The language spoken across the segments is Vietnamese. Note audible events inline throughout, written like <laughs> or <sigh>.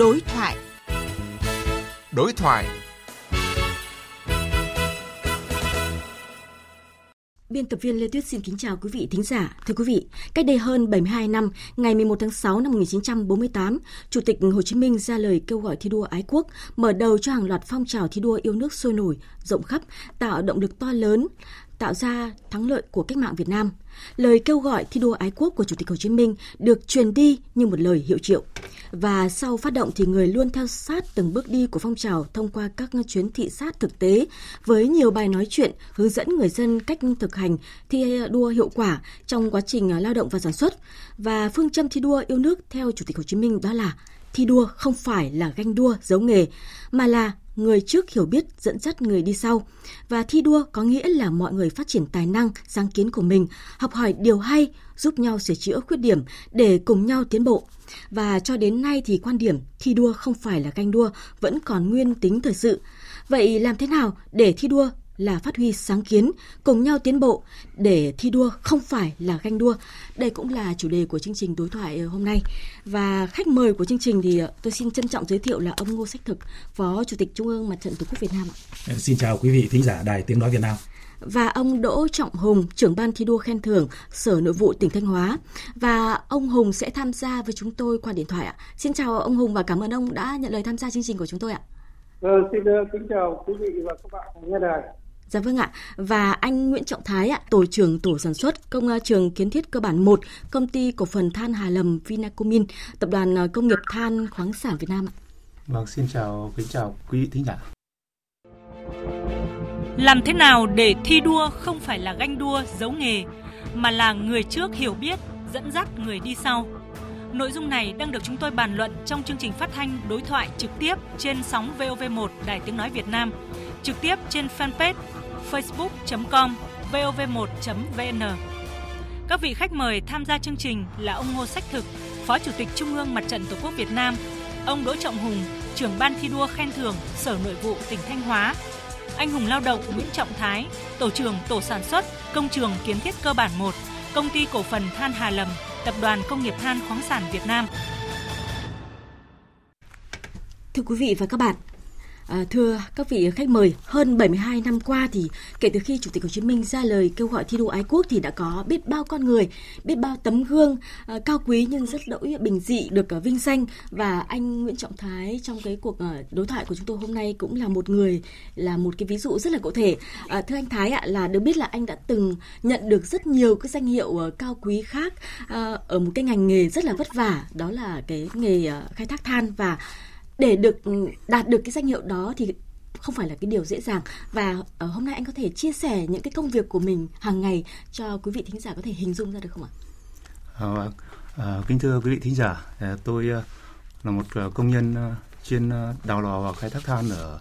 Đối thoại. Đối thoại. Biên tập viên Lê Tuyết xin kính chào quý vị thính giả. Thưa quý vị, cách đây hơn 72 năm, ngày 11 tháng 6 năm 1948, Chủ tịch Hồ Chí Minh ra lời kêu gọi thi đua ái quốc, mở đầu cho hàng loạt phong trào thi đua yêu nước sôi nổi, rộng khắp, tạo động lực to lớn, tạo ra thắng lợi của cách mạng Việt Nam. Lời kêu gọi thi đua ái quốc của Chủ tịch Hồ Chí Minh được truyền đi như một lời hiệu triệu. Và sau phát động thì người luôn theo sát từng bước đi của phong trào thông qua các chuyến thị sát thực tế với nhiều bài nói chuyện, hướng dẫn người dân cách thực hành thi đua hiệu quả trong quá trình lao động và sản xuất. Và phương châm thi đua yêu nước theo Chủ tịch Hồ Chí Minh đó là thi đua không phải là ganh đua, giấu nghề, mà là người trước hiểu biết dẫn dắt người đi sau. Và thi đua có nghĩa là mọi người phát triển tài năng, sáng kiến của mình, học hỏi điều hay, giúp nhau sửa chữa khuyết điểm để cùng nhau tiến bộ. Và cho đến nay thì quan điểm thi đua không phải là ganh đua vẫn còn nguyên tính thời sự. Vậy làm thế nào để thi đua là phát huy sáng kiến, cùng nhau tiến bộ để thi đua không phải là ganh đua. Đây cũng là chủ đề của chương trình đối thoại hôm nay. Và khách mời của chương trình thì ờ, tôi xin trân trọng giới thiệu là ông Ngô Sách Thực, Phó Chủ tịch Trung ương Mặt trận Tổ quốc Việt Nam. Ờ, xin chào quý vị thính giả Đài Tiếng Nói Việt Nam và ông Đỗ Trọng Hùng, trưởng ban thi đua khen thưởng Sở Nội vụ tỉnh Thanh Hóa. Và ông Hùng sẽ tham gia với chúng tôi qua điện thoại ạ. Xin chào ông Hùng và cảm ơn ông đã nhận lời tham gia chương trình của chúng tôi ạ. Vâng, xin kính chào quý vị và các bạn nghe đài. Dạ vâng ạ. Và anh Nguyễn Trọng Thái ạ, tổ trưởng tổ sản xuất công trường kiến thiết cơ bản 1, công ty cổ phần than Hà Lầm Vinacomin, tập đoàn ờ, công nghiệp than khoáng sản Việt Nam ạ. Vâng, xin chào kính chào quý vị thính giả. Làm thế nào để thi đua không phải là ganh đua giấu nghề mà là người trước hiểu biết dẫn dắt người đi sau. Nội dung này đang được chúng tôi bàn luận trong chương trình phát thanh đối thoại trực tiếp trên sóng VOV1 Đài Tiếng Nói Việt Nam, trực tiếp trên fanpage facebook.com vov1.vn. Các vị khách mời tham gia chương trình là ông Ngô Sách Thực, Phó Chủ tịch Trung ương Mặt trận Tổ quốc Việt Nam, ông Đỗ Trọng Hùng, trưởng ban thi đua khen thưởng Sở Nội vụ tỉnh Thanh Hóa, anh hùng lao động Nguyễn Trọng Thái, tổ trưởng tổ sản xuất công trường kiến thiết cơ bản 1, công ty cổ phần than Hà Lầm, tập đoàn công nghiệp than khoáng sản Việt Nam. Thưa quý vị và các bạn, À, thưa các vị khách mời, hơn 72 năm qua thì kể từ khi Chủ tịch Hồ Chí Minh ra lời kêu gọi thi đua ái quốc thì đã có biết bao con người, biết bao tấm gương à, cao quý nhưng rất đỗi bình dị được à, vinh danh và anh Nguyễn Trọng Thái trong cái cuộc à, đối thoại của chúng tôi hôm nay cũng là một người là một cái ví dụ rất là cụ thể. À, thưa anh Thái ạ là được biết là anh đã từng nhận được rất nhiều cái danh hiệu uh, cao quý khác uh, ở một cái ngành nghề rất là vất vả đó là cái nghề uh, khai thác than và để được ừ, đạt được cái danh hiệu đó thì không phải là cái điều dễ dàng và ờ, hôm nay anh có thể chia sẻ những cái công việc của mình hàng ngày cho quý vị thính giả có thể hình dung ra được không ạ? À, à, kính thưa quý vị thính giả, tôi là một công nhân chuyên đào lò và khai thác than ở,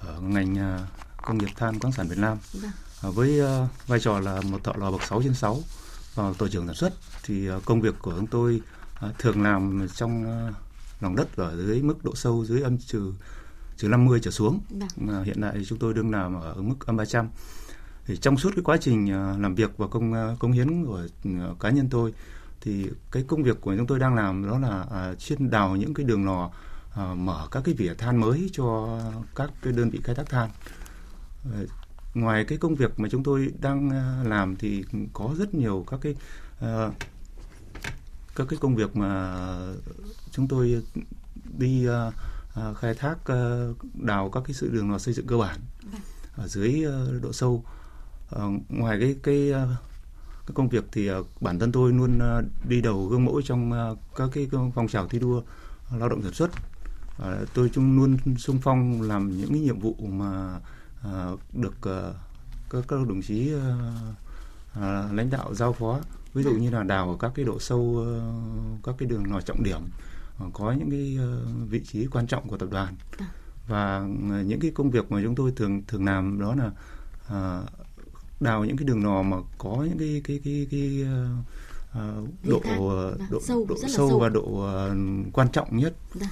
ở ngành công nghiệp than khoáng sản Việt Nam. Vâng. với vai trò là một thợ lò bậc 6 trên 6 và tổ trưởng sản xuất thì công việc của chúng tôi thường làm trong lòng đất ở dưới mức độ sâu dưới âm trừ trừ 50 trở xuống. Vâng. À, hiện tại chúng tôi đang làm ở mức âm 300. Thì trong suốt cái quá trình à, làm việc và công à, công hiến của à, cá nhân tôi thì cái công việc của chúng tôi đang làm đó là chuyên đào những cái đường lò mở các cái vỉa than mới cho các cái đơn vị khai thác than. À, ngoài cái công việc mà chúng tôi đang làm thì có rất nhiều các cái các cái công việc mà chúng tôi đi uh, uh, khai thác uh, đào các cái sự đường lò xây dựng cơ bản ở dưới uh, độ sâu. Uh, ngoài cái cái uh, cái công việc thì uh, bản thân tôi luôn uh, đi đầu gương mẫu trong uh, các cái phong trào thi đua uh, lao động sản xuất. Uh, tôi chung luôn sung phong làm những cái nhiệm vụ mà uh, được uh, các, các đồng chí uh, uh, lãnh đạo giao phó ví dụ như là đào ở các cái độ sâu ờ, các cái đường lò trọng điểm ờ, có những cái ờ, vị trí quan trọng của tập đoàn. Dạ. và những cái công việc mà chúng tôi thường thường làm đó là đào những cái đường lò mà có những cái cái cái cái, độ dạ, độ sâu, độ sâu, sâu. và độ quan trọng nhất. Dạ.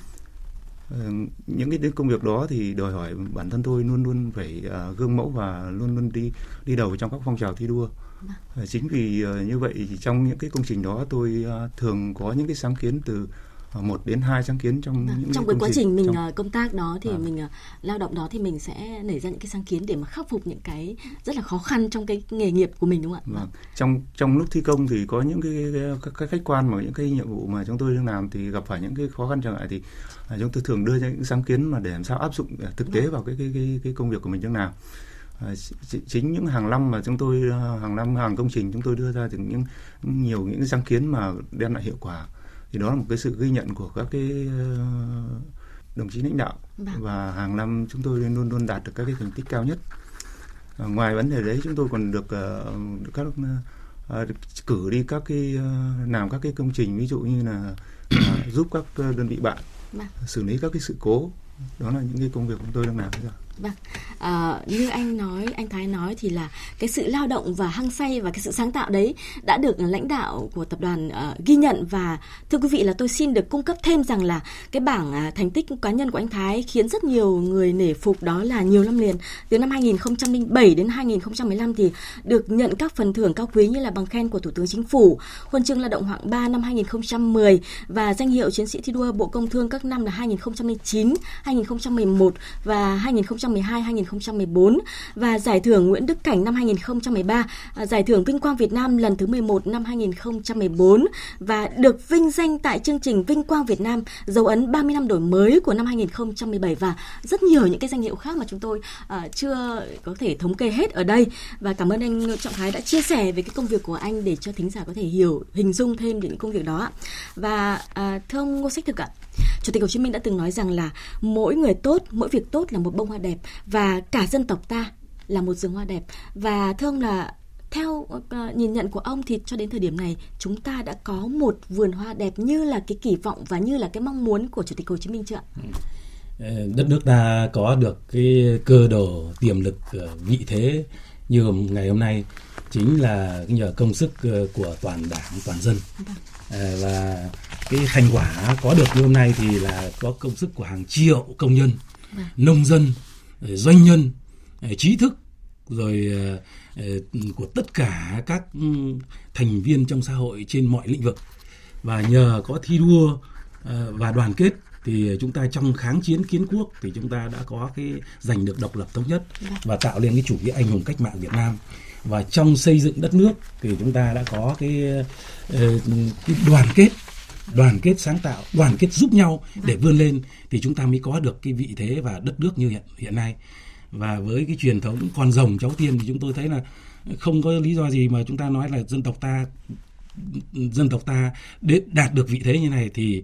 những cái công việc đó thì đòi hỏi bản thân tôi luôn luôn phải gương mẫu và luôn luôn đi đi đầu trong các phong trào thi đua Vâng. chính vì uh, như vậy thì trong những cái công trình đó tôi uh, thường có những cái sáng kiến từ một đến hai sáng kiến trong vâng, những trong cái quá trình mình trong... công tác đó thì vâng. mình lao động đó thì mình sẽ nảy ra những cái sáng kiến để mà khắc phục những cái rất là khó khăn trong cái nghề nghiệp của mình đúng không ạ? Vâng. Trong trong lúc thi công thì có những cái, cái, cái khách quan mà những cái nhiệm vụ mà chúng tôi đang làm thì gặp phải những cái khó khăn trở ngại thì à, chúng tôi thường đưa ra những sáng kiến mà để làm sao áp dụng thực tế vâng. vào cái cái cái cái công việc của mình đang làm. À, chính những hàng năm mà chúng tôi à, hàng năm hàng công trình chúng tôi đưa ra thì những nhiều những sáng kiến mà đem lại hiệu quả. Thì đó là một cái sự ghi nhận của các cái ờ, đồng chí lãnh đạo. Vâng. và hàng năm chúng tôi luôn luôn đạt được các cái thành tích cao nhất. À, ngoài vấn đề đấy chúng tôi còn được, uh, các uh, được cử đi các cái uh, làm các cái công trình ví dụ như là uh, giúp các đơn vị bạn vâng. xử lý các cái sự cố. Đó là những cái công việc chúng tôi đang làm bây giờ Vâng, à, như anh nói, anh Thái nói thì là cái sự lao động và hăng say và cái sự sáng tạo đấy đã được lãnh đạo của tập đoàn uh, ghi nhận. Và thưa quý vị là tôi xin được cung cấp thêm rằng là cái bảng uh, thành tích cá nhân của anh Thái khiến rất nhiều người nể phục đó là nhiều năm liền. Từ năm 2007 đến 2015 thì được nhận các phần thưởng cao quý như là bằng khen của Thủ tướng Chính phủ, huân chương lao động hạng 3 năm 2010 và danh hiệu chiến sĩ thi đua Bộ Công Thương các năm là 2009, 2011 và 2012 2012-2014 và giải thưởng Nguyễn Đức Cảnh năm 2013, à, giải thưởng Vinh Quang Việt Nam lần thứ 11 năm 2014 và được vinh danh tại chương trình Vinh Quang Việt Nam dấu ấn 30 năm đổi mới của năm 2017 và rất nhiều những cái danh hiệu khác mà chúng tôi uh, chưa có thể thống kê hết ở đây. Và cảm ơn anh Trọng Thái đã chia sẻ về cái công việc của anh để cho thính giả có thể hiểu hình dung thêm những công việc đó và uh, thưa ông Ngô Sách Thực ạ Chủ tịch Hồ Chí Minh đã từng nói rằng là mỗi người tốt, mỗi việc tốt là một bông hoa đẹp và cả dân tộc ta là một rừng hoa đẹp. Và thưa ông là theo uh, nhìn nhận của ông thì cho đến thời điểm này chúng ta đã có một vườn hoa đẹp như là cái kỳ vọng và như là cái mong muốn của Chủ tịch Hồ Chí Minh chưa ạ? Ừ. Ờ, đất nước ta có được cái cơ đồ tiềm lực ờ, vị thế như ngày hôm nay chính là nhờ công sức ờ, của toàn đảng toàn dân vâng. và cái thành quả có được như hôm nay thì là có công sức của hàng triệu công nhân vâng. nông dân doanh nhân trí thức rồi của tất cả các ừ, thành viên trong xã hội trên mọi lĩnh vực và nhờ có thi đua ờ, và đoàn kết thì chúng ta trong kháng chiến kiến quốc thì chúng ta đã có cái giành được độc lập thống nhất vâng. và tạo lên cái chủ nghĩa anh hùng cách mạng Việt Nam. Và trong xây dựng đất nước thì chúng ta đã có cái, ờ, cái đoàn kết đoàn kết sáng tạo đoàn kết giúp nhau để vươn lên thì chúng ta mới có được cái vị thế và đất nước như hiện hiện nay. Và với cái truyền thống con rồng cháu tiên thì chúng tôi thấy là không có lý do gì mà chúng ta nói là dân tộc ta dân tộc ta để đạt được vị thế như này thì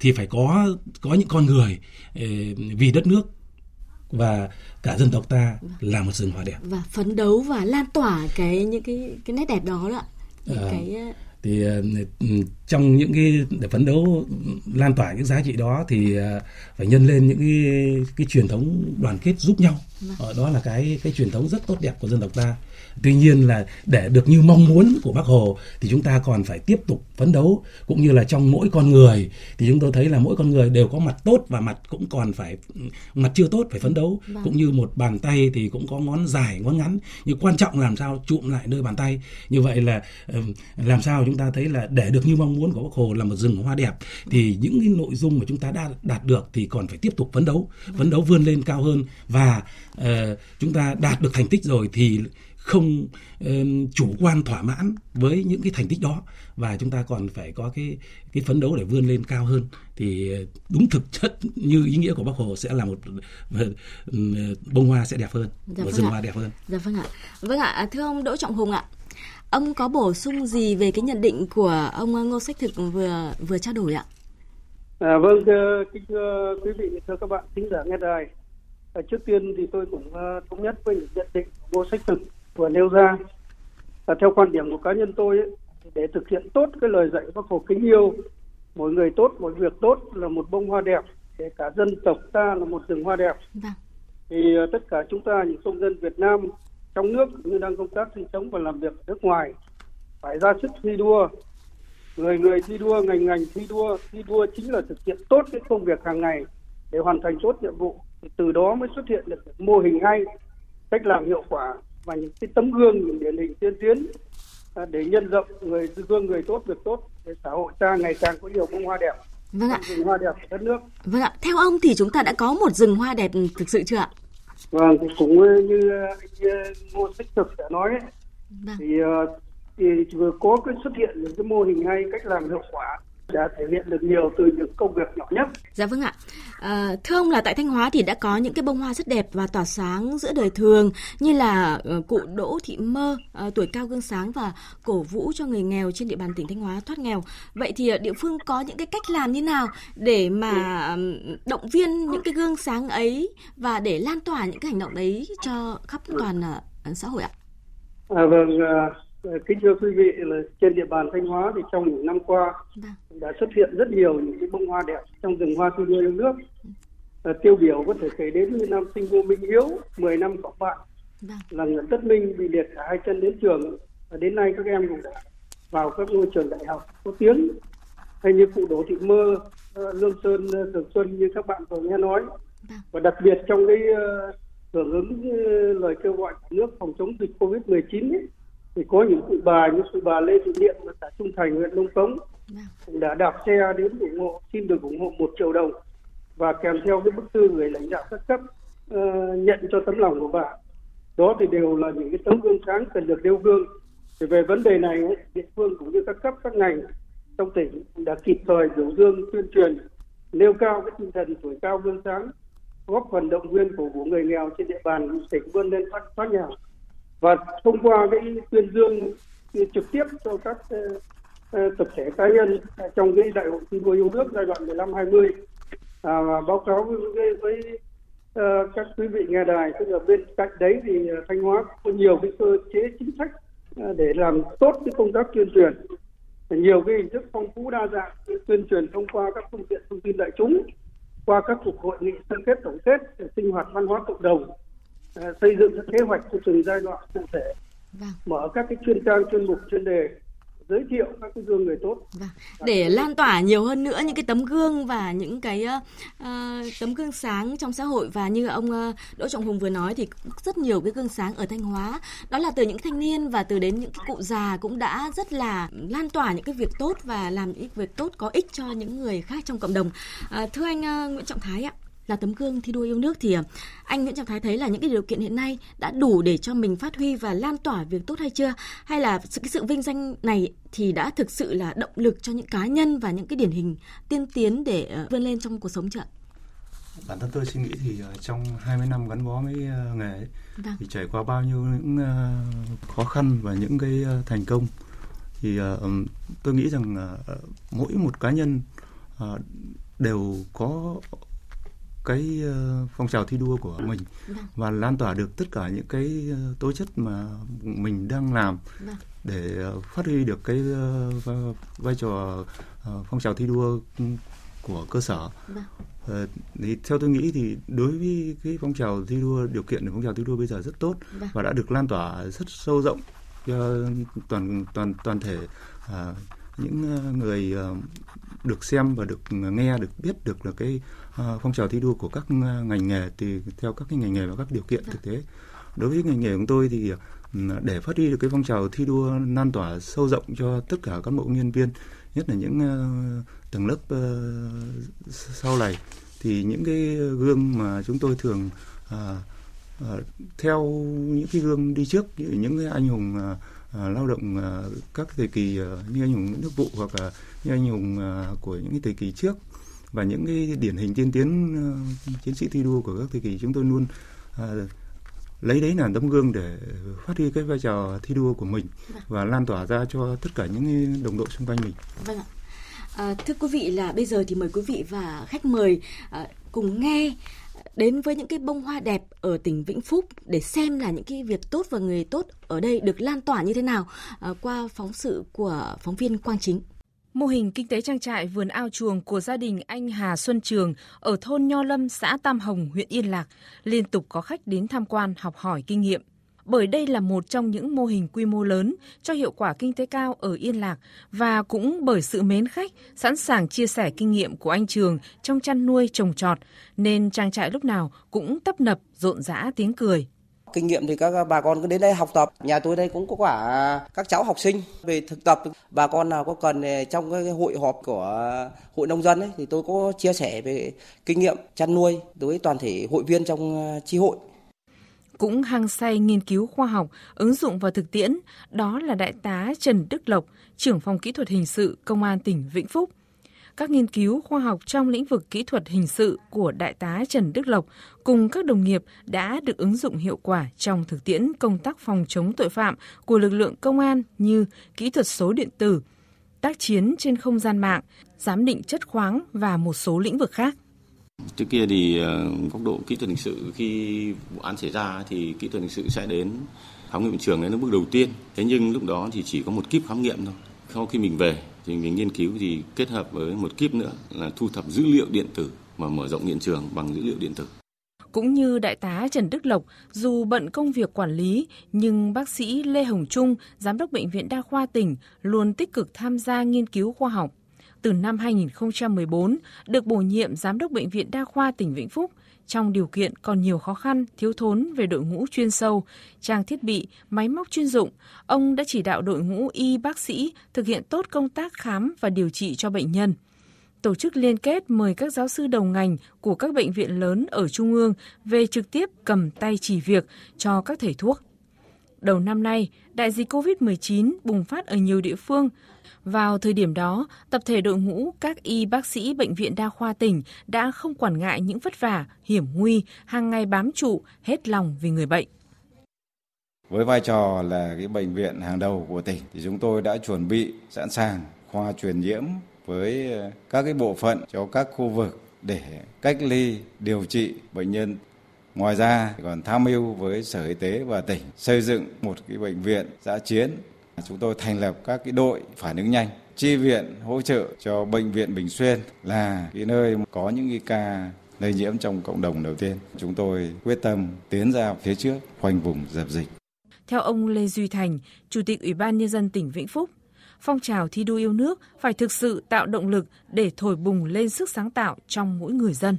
thì phải có có những con người ờ, vì đất nước và cả dân tộc ta là một rừng hoa đẹp. Và phấn đấu và lan tỏa cái những cái cái nét đẹp đó đó những à, cái ờ, thì trong những cái để phấn đấu lan tỏa những giá trị đó thì phải nhân lên những cái cái truyền thống đoàn kết giúp nhau. Uh, đó là cái cái truyền thống rất tốt đẹp của dân tộc ta tuy nhiên là để được như mong muốn của bác hồ thì chúng ta còn phải tiếp tục phấn đấu cũng như là trong mỗi con người thì chúng tôi thấy là mỗi con người đều có mặt tốt và mặt cũng còn phải mặt chưa tốt phải phấn đấu. Vâng. cũng như một bàn tay thì cũng có ngón dài ngón ngắn. Nhưng quan trọng làm sao chụm lại nơi bàn tay. Như vậy là làm sao chúng ta thấy là để được như mong muốn của bác hồ là một rừng hoa đẹp thì những cái nội dung mà chúng ta đã đạt được thì còn phải tiếp tục phấn đấu. Phấn đấu vươn lên cao hơn và uh, chúng ta đạt được thành tích rồi thì không uh, chủ quan thỏa mãn với những cái thành tích đó. Và chúng ta còn phải có cái cái phấn đấu để vươn lên cao hơn. Thì đúng thực chất như ý nghĩa của bác hồ sẽ là một uh, bông hoa sẽ đẹp hơn dạ một vâng rừng ạ. hoa đẹp hơn. Dạ vâng ạ. Vâng ạ thưa ông đỗ trọng hùng ạ ông có bổ sung gì về cái nhận định của ông ngô sách thực vừa vừa trao đổi ạ? À, vâng, thưa, kính thưa quý vị, thưa các bạn thính giả nghe đài. À, trước tiên thì tôi cũng uh, thống nhất với những nhận định của Ngô Sách Thực vừa nêu ra. À, theo quan điểm của cá nhân tôi, ấy, để thực hiện tốt cái lời dạy của Bác Hồ kính yêu, mỗi người tốt, mỗi việc tốt là một bông hoa đẹp, để cả dân tộc ta là một rừng hoa đẹp. Vâng. Thì uh, tất cả chúng ta những công dân Việt Nam trong nước như đang công tác sinh sống và làm việc nước ngoài phải ra sức thi đua người người thi đua ngành ngành thi đua thi đua chính là thực hiện tốt cái công việc hàng ngày để hoàn thành tốt nhiệm vụ thì từ đó mới xuất hiện được mô hình hay cách làm hiệu quả và những cái tấm gương những điển hình tiên tiến à, để nhân rộng người gương người tốt việc tốt để xã hội ta ngày càng có nhiều bông hoa đẹp Vâng ạ. rừng hoa đẹp của đất nước. Vâng ạ. Theo ông thì chúng ta đã có một rừng hoa đẹp thực sự chưa ạ? Vâng, thì cũng như anh Ngô Sách Thực đã nói ấy, Vâng. thì, ờ, thì vừa có cái xuất hiện những cái mô hình hay cách làm hiệu quả đã thể hiện được nhiều từ những công việc nhỏ nhất. Dạ vâng ạ. À, thưa ông là tại Thanh Hóa thì đã có những cái bông hoa rất đẹp và tỏa sáng giữa đời thường như là ờ, cụ Đỗ Thị Mơ ờ, tuổi cao gương sáng và cổ vũ cho người nghèo trên địa bàn tỉnh Thanh Hóa thoát nghèo. Vậy thì địa phương có những cái cách làm như nào để mà động viên những cái gương sáng ấy và để lan tỏa những cái hành động ấy cho khắp toàn xã hội ạ? À, vâng, à, kính thưa quý vị là trên địa bàn Thanh Hóa thì trong những năm qua Vâng. đã xuất hiện rất nhiều những cái bông hoa đẹp trong rừng hoa đua yêu nước. À, tiêu biểu có thể kể đến như năm sinh vô Minh Hiếu, 10 năm cộng bạn Vâng. là Nguyễn Tất Minh bị liệt cả hai chân đến trường và đến nay các em cũng đã vào các ngôi trường đại học có tiếng hay như cụ Đỗ Thị Mơ, ờ, Lương Sơn, ờ, Thường Xuân như các bạn vừa nghe nói Vâng. và đặc biệt trong cái ờ, hưởng ứng lời kêu gọi cả nước phòng chống dịch Covid-19 ấy, thì có những cụ bà như cụ bà Lê Thị Điện ở xã Trung Thành huyện Đông Cống Vâng. cũng đã đạp xe đến ủng hộ xin được ủng hộ một triệu đồng và kèm theo cái bức thư người lãnh đạo các cấp ờ, nhận cho tấm lòng của bà. Đó thì đều là những cái tấm gương sáng cần được nêu gương. Thì về vấn đề này địa phương cũng như các cấp các ngành trong tỉnh đã kịp thời biểu dương tuyên truyền nêu cao cái tinh thần tuổi cao gương sáng góp phần động viên cổ vũ người nghèo trên địa bàn tỉnh vươn lên thoát thoát nghèo và thông qua cái tuyên dương trực tiếp cho các ờ, ờ, tập thể cá nhân trong cái đại hội thi đua yêu nước giai đoạn 15-20 à, và báo cáo với, với, với uh, các quý vị nghe đài. Tức là bên cạnh đấy thì Thanh Hóa có nhiều cái cơ chế chính sách để làm tốt cái công tác tuyên truyền. Nhiều cái hình thức phong phú đa dạng tuyên truyền thông qua các phương tiện thông tin đại chúng qua các cuộc hội nghị sơ kết tổng kết sinh hoạt văn hóa cộng đồng xây dựng các kế hoạch cho từng giai đoạn cụ thể Vâng. mở các cái chuyên trang chuyên mục chuyên đề giới thiệu các cái gương người tốt Vâng. Để lan tỏa nhiều hơn nữa những cái tấm gương và những cái ờ, ờ, tấm gương sáng trong xã hội và như ông ờ, Đỗ Trọng Hùng vừa nói thì cũng rất nhiều cái gương sáng ở Thanh Hóa đó là từ những thanh niên và từ đến những cái cụ già cũng đã rất là lan tỏa những cái việc tốt và làm những việc tốt có ích cho những người khác trong cộng đồng. À, thưa anh ờ, Nguyễn Trọng Thái ạ là tấm gương thi đua yêu nước thì ờ, anh Nguyễn Trọng Thái thấy là những cái điều kiện hiện nay đã đủ để cho mình phát huy và lan tỏa việc tốt hay chưa? Hay là sự cái sự vinh danh này thì đã thực sự là động lực cho những cá nhân và những cái điển hình tiên tiến để ờ, vươn lên trong cuộc sống chưa? ạ? Bản thân tôi suy nghĩ thì ờ, trong 20 năm gắn bó với nghề ấy, Vâng. thì trải qua bao nhiêu những khó khăn và những cái thành công thì tôi nghĩ rằng mỗi một cá nhân đều có cái ờ, phong trào thi đua của mình Vâng. và lan tỏa được tất cả những cái ờ, tố chất mà mình đang làm Vâng. để ờ, phát huy được cái vai- trò phong trào thi đua của cơ sở Vâng. Thì theo tôi nghĩ thì đối với cái phong trào thi đua điều kiện để phong trào thi đua bây giờ rất tốt Vâng. và đã được lan tỏa rất sâu rộng cho toàn toàn toàn thể những người được xem và được nghe được biết được là cái phong trào thi đua của các ờ, ngành nghề thì theo các cái ngành nghề và các điều kiện thực tế. Đối với ngành nghề của tôi thì để phát huy được cái phong trào thi đua lan tỏa sâu rộng cho tất cả cán bộ công nhân viên nhất là những ờ, tầng lớp ờ, sau này thì những cái gương mà chúng tôi thường theo những cái gương đi trước như những cái anh hùng lao động các thời kỳ như anh hùng Nguyễn Đức Vụ hoặc là như anh hùng của những cái thời kỳ trước và những cái điển hình tiên tiến à, chiến sĩ thi đua của các thời kỳ chúng tôi luôn à, lấy đấy là tấm gương để phát huy cái vai trò thi đua của mình và lan tỏa ra cho tất cả những đồng đội xung quanh mình. Vâng ạ. À, thưa quý vị là bây giờ thì mời quý vị và khách mời à, cùng nghe đến với những cái bông hoa đẹp ở tỉnh Vĩnh Phúc để xem là những cái việc tốt và người tốt ở đây được lan tỏa như thế nào à, qua phóng sự của phóng viên Quang Chính. Mô hình kinh tế trang trại vườn ao chuồng của gia đình anh Hà Xuân Trường ở thôn Nho Lâm, xã Tam Hồng, huyện Yên Lạc liên tục có khách đến tham quan học hỏi kinh nghiệm. Bởi đây là một trong những mô hình quy mô lớn cho hiệu quả kinh tế cao ở Yên Lạc và cũng bởi sự mến khách, sẵn sàng chia sẻ kinh nghiệm của anh Trường trong chăn nuôi trồng trọt nên trang trại lúc nào cũng tấp nập rộn rã tiếng cười. Kinh nghiệm thì các bà con cứ đến đây học tập. Nhà tôi đây cũng có cả các cháu học sinh về thực tập. Bà con nào có cần trong cái hội họp của hội nông dân ấy, thì tôi có chia sẻ về kinh nghiệm chăn nuôi đối với toàn thể hội viên trong ờ, chi hội cũng hăng say nghiên cứu khoa học, ứng dụng vào thực tiễn, đó là Đại tá Trần Đức Lộc, trưởng phòng kỹ thuật hình sự Công an tỉnh Vĩnh Phúc. Các nghiên cứu khoa học trong lĩnh vực kỹ thuật hình sự của Đại tá Trần Đức Lộc cùng các đồng nghiệp đã được ứng dụng hiệu quả trong thực tiễn công tác phòng chống tội phạm của lực lượng công an như kỹ thuật số điện tử, tác chiến trên không gian mạng, giám định chất khoáng và một số lĩnh vực khác. Trước kia thì ờ, góc độ kỹ thuật hình sự khi vụ án xảy ra thì kỹ thuật hình sự sẽ đến khám nghiệm hiện trường là bước đầu tiên. Thế nhưng lúc đó thì chỉ có một kíp khám nghiệm thôi. Sau khi mình về thì mình nghiên cứu thì kết hợp với một kíp nữa là thu thập dữ liệu điện tử và mở rộng hiện trường bằng dữ liệu điện tử. Cũng như đại tá Trần Đức Lộc, dù bận công việc quản lý, nhưng bác sĩ Lê Hồng Trung, giám đốc bệnh viện đa khoa tỉnh luôn tích cực tham gia nghiên cứu khoa học từ năm 2014 được bổ nhiệm Giám đốc Bệnh viện Đa khoa tỉnh Vĩnh Phúc trong điều kiện còn nhiều khó khăn, thiếu thốn về đội ngũ chuyên sâu, trang thiết bị, máy móc chuyên dụng, ông đã chỉ đạo đội ngũ y bác sĩ thực hiện tốt công tác khám và điều trị cho bệnh nhân. Tổ chức liên kết mời các giáo sư đầu ngành của các bệnh viện lớn ở Trung ương về trực tiếp cầm tay chỉ việc cho các thầy thuốc. Đầu năm nay, đại dịch COVID-19 bùng phát ở nhiều địa phương, vào thời điểm đó, tập thể đội ngũ các y bác sĩ Bệnh viện Đa khoa tỉnh đã không quản ngại những vất vả, hiểm nguy, hàng ngày bám trụ, hết lòng vì người bệnh. Với vai trò là cái bệnh viện hàng đầu của tỉnh thì chúng tôi đã chuẩn bị sẵn sàng khoa truyền nhiễm với ờ, các cái bộ phận cho các khu vực để cách ly điều trị bệnh nhân. Ngoài ra còn tham mưu với Sở Y tế và tỉnh xây dựng một cái bệnh viện giã chiến Chúng tôi thành lập các cái đội phản ứng nhanh, chi viện hỗ trợ cho bệnh viện Bình Xuyên là cái nơi có những cái ca lây nhiễm trong cộng đồng đầu tiên. Chúng tôi quyết tâm tiến ra phía trước, khoanh vùng dập dịch. Theo ông Lê Duy Thành, Chủ tịch Ủy ban Nhân dân tỉnh Vĩnh Phúc, phong trào thi đua yêu nước phải thực sự tạo động lực để thổi bùng lên sức sáng tạo trong mỗi người dân.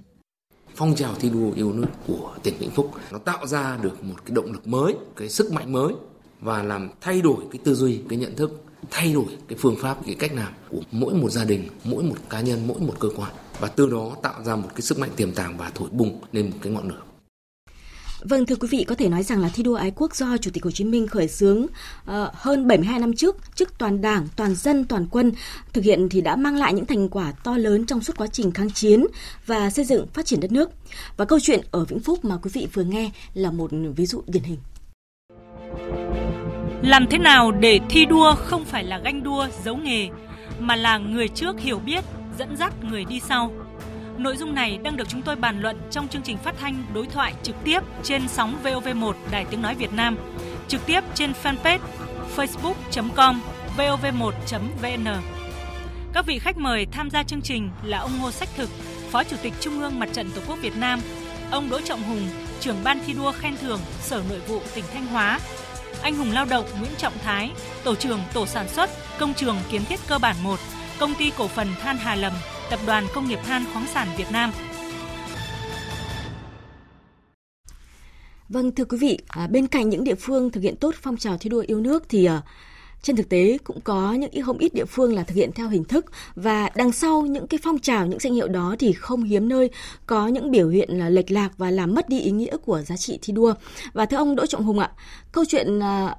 Phong trào thi đua yêu nước của tỉnh Vĩnh Phúc nó tạo ra được một cái động lực mới, cái sức mạnh mới và làm thay đổi cái tư duy, cái nhận thức, thay đổi cái phương pháp, cái cách làm của mỗi một gia đình, mỗi một cá nhân, mỗi một cơ quan và từ đó tạo ra một cái sức mạnh tiềm tàng và thổi bùng lên một cái ngọn lửa. Vâng thưa quý vị, có thể nói rằng là thi đua ái quốc do Chủ tịch Hồ Chí Minh khởi xướng uh, hơn 72 năm trước trước toàn Đảng, toàn dân, toàn quân thực hiện thì đã mang lại những thành quả to lớn trong suốt quá trình kháng chiến và xây dựng phát triển đất nước. Và câu chuyện ở Vĩnh Phúc mà quý vị vừa nghe là một ví dụ điển hình. Làm thế nào để thi đua không phải là ganh đua giấu nghề mà là người trước hiểu biết, dẫn dắt người đi sau. Nội dung này đang được chúng tôi bàn luận trong chương trình phát thanh đối thoại trực tiếp trên sóng VOV1 Đài Tiếng Nói Việt Nam, trực tiếp trên fanpage facebook.com vov1.vn. Các vị khách mời tham gia chương trình là ông Ngô Sách Thực, Phó Chủ tịch Trung ương Mặt trận Tổ quốc Việt Nam, ông Đỗ Trọng Hùng, trưởng ban thi đua khen thưởng Sở Nội vụ tỉnh Thanh Hóa anh hùng lao động Nguyễn Trọng Thái, tổ trưởng tổ sản xuất công trường kiến thiết cơ bản 1, công ty cổ phần than Hà Lầm, tập đoàn công nghiệp than khoáng sản Việt Nam. Vâng thưa quý vị, à, bên cạnh những địa phương thực hiện tốt phong trào thi đua yêu nước thì à, trên thực tế cũng có những không ít địa phương là thực hiện theo hình thức và đằng sau những cái phong trào những danh hiệu đó thì không hiếm nơi có những biểu hiện là lệch lạc và làm mất đi ý nghĩa của giá trị thi đua. Và thưa ông Đỗ Trọng Hùng ạ, câu chuyện à,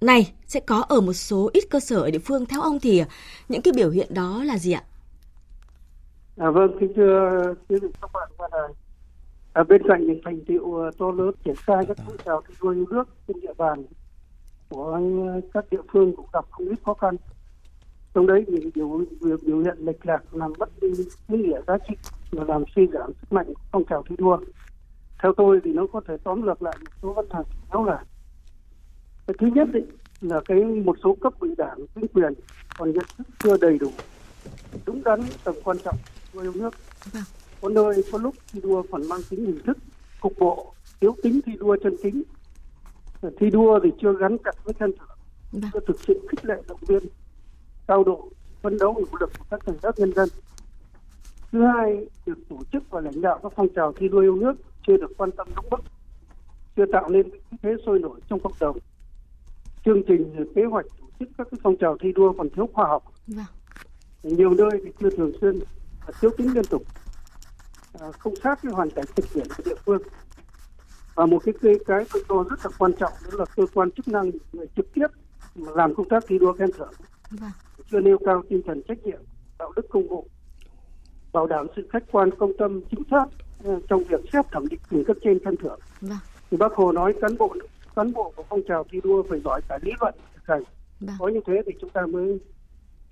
này sẽ có ở một số ít cơ sở ở địa phương theo ông thì à, những cái biểu hiện đó là gì ạ? À, vâng, kính thưa quý vị các bạn và đài. À, bên cạnh những thành tiệu à, to lớn triển khai các phong trào thi đua yêu nước trên địa bàn của à, các địa phương cũng gặp không ít khó khăn trong đấy thì biểu biểu, biểu hiện lệch lạc làm mất đi ý nghĩa giá trị và làm suy giảm sức mạnh của phong trào thi đua theo tôi thì nó có thể tóm lược lại một số vấn đề đó là cái thứ nhất ấy, là cái một số cấp ủy đảng chính quyền còn nhận thức chưa đầy đủ đúng đắn tầm quan trọng của yêu nước vâng. có nơi có lúc thi đua còn mang tính hình thức cục bộ thiếu tính thi đua chân chính thi đua thì chưa gắn chặt với khen thưởng vâng. chưa thực sự khích lệ động viên cao độ phấn đấu nỗ lực của các tầng lớp nhân dân thứ hai việc tổ chức và lãnh đạo các phong trào thi đua yêu nước chưa được quan tâm đúng mức chưa tạo nên thế sôi nổi trong cộng đồng chương trình kế hoạch tổ chức các phong trào thi đua còn thiếu khoa học vâng. nhiều nơi thì chưa thường xuyên thiếu tính liên tục à, không sát với hoàn cảnh thực tiễn của địa phương và một cái cái cái tôi cho rất là quan trọng đó là cơ quan chức năng người trực tiếp làm công tác thi đua khen thưởng vâng. chưa nêu cao tinh thần trách nhiệm đạo đức công vụ bảo đảm sự khách quan công tâm chính xác uh, trong việc xét thẩm định trình cấp trên khen thưởng vâng. thì bác hồ nói cán bộ cán bộ của phong trào thi đua phải giỏi cả lý luận thực hành Vâng. có như thế thì chúng ta mới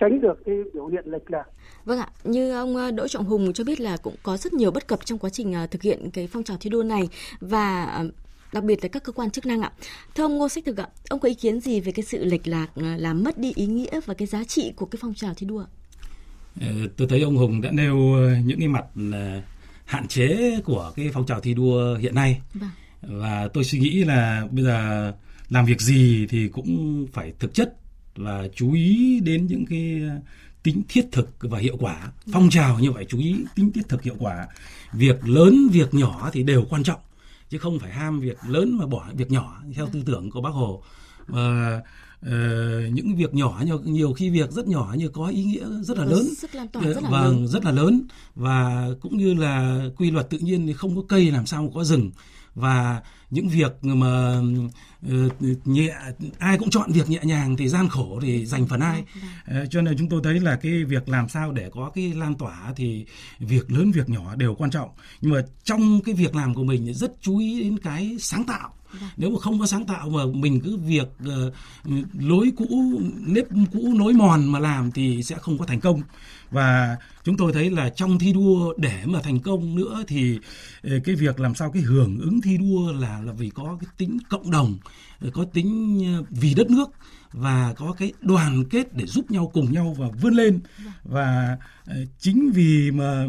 tránh được cái biểu hiện lệch lạc Vâng ạ, như ông ờ, Đỗ Trọng Hùng cho biết là cũng có rất nhiều bất cập trong quá trình ờ, thực hiện cái phong trào thi đua này và ờ, đặc biệt là các cơ quan chức năng ạ. Thưa ông Ngô Sách Thực ạ, ông có ý kiến gì về cái sự lệch lạc làm mất đi ý nghĩa và cái giá trị của cái phong trào thi đua? Ờ, Tôi thấy ông Hùng đã nêu những cái mặt hạn chế của cái phong trào thi đua hiện nay Vâng. và tôi suy nghĩ là bây giờ làm việc gì thì cũng phải thực chất và chú ý đến những cái ờ, tính thiết thực và hiệu quả. Phong trào như vậy chú ý tính thiết thực hiệu quả. Việc lớn việc nhỏ thì đều quan trọng chứ không phải ham việc lớn mà bỏ việc nhỏ theo tư tưởng của bác hồ. Và ờ, những việc nhỏ nhiều, nhiều khi việc rất nhỏ nhưng có ý nghĩa rất là lớn. sức lan tỏa rất là vâng lớn. rất là lớn. Và cũng như là quy luật tự nhiên thì không có cây làm sao mà có rừng. Và những việc mà ờ, nhẹ ai cũng chọn việc nhẹ nhàng thì gian khổ thì dành phần ai. Ờ, cho nên chúng tôi thấy là cái việc làm sao để có cái lan tỏa thì việc lớn việc nhỏ đều quan trọng. Nhưng mà trong cái việc làm của mình rất chú ý đến cái sáng tạo. Nếu mà không có sáng tạo mà mình cứ việc ờ, lối cũ nếp cũ nối mòn mà làm thì sẽ không có thành công. Và chúng tôi thấy là trong thi đua để mà thành công nữa thì cái việc làm sao cái hưởng ứng thi đua là là vì có cái tính cộng đồng có tính ờ, vì đất nước và có cái đoàn kết để giúp nhau cùng nhau và vươn lên. Và ờ, chính vì mà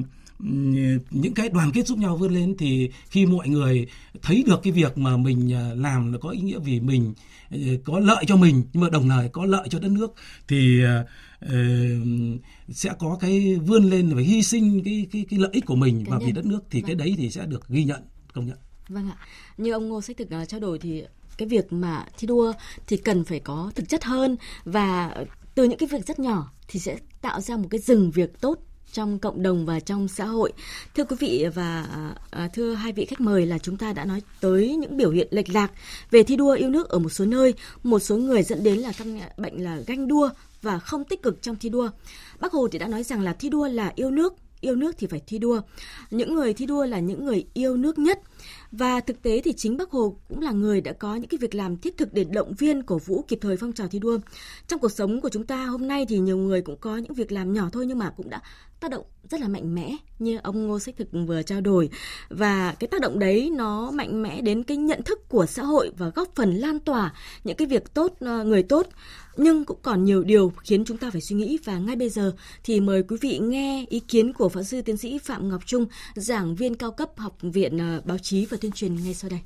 những cái đoàn kết giúp nhau vươn lên thì khi mọi người thấy được cái việc mà mình ờ, làm là có ý nghĩa vì mình có lợi cho mình nhưng mà đồng thời có lợi cho đất nước thì ờ, sẽ có cái vươn lên và hy sinh cái cái cái lợi ích của mình. Và vì đất nước thì Vâng. cái đấy thì sẽ được ghi nhận công nhận Vâng ạ. Như ông Ngô Sách Thực uh, trao đổi thì cái việc mà thi đua thì cần phải có thực chất hơn và từ những cái việc rất nhỏ thì sẽ tạo ra một cái rừng việc tốt trong cộng đồng và trong xã hội. Thưa quý vị và à, thưa hai vị khách mời là chúng ta đã nói tới những biểu hiện lệch lạc về thi đua yêu nước ở một số nơi, một số người dẫn đến là căn bệnh là ganh đua và không tích cực trong thi đua. Bác Hồ thì đã nói rằng là thi đua là yêu nước, yêu nước thì phải thi đua. Những người thi đua là những người yêu nước nhất. Và thực tế thì chính Bác Hồ cũng là người đã có những cái việc làm thiết thực để động viên, cổ vũ kịp thời phong trào thi đua. Trong cuộc sống của chúng ta hôm nay thì nhiều người cũng có những việc làm nhỏ thôi nhưng mà cũng đã tác động rất là mạnh mẽ như ông Ngô Sách Thực vừa trao đổi. Và cái tác động đấy nó mạnh mẽ đến cái nhận thức của xã hội và góp phần lan tỏa những cái việc tốt ờ, người tốt. Nhưng cũng còn nhiều điều khiến chúng ta phải suy nghĩ. Và ngay bây giờ thì mời quý vị nghe ý kiến của phó sư tiến sĩ Phạm Ngọc Trung, giảng viên cao cấp học viện ờ, báo chí và tuyên truyền ngay sau đây.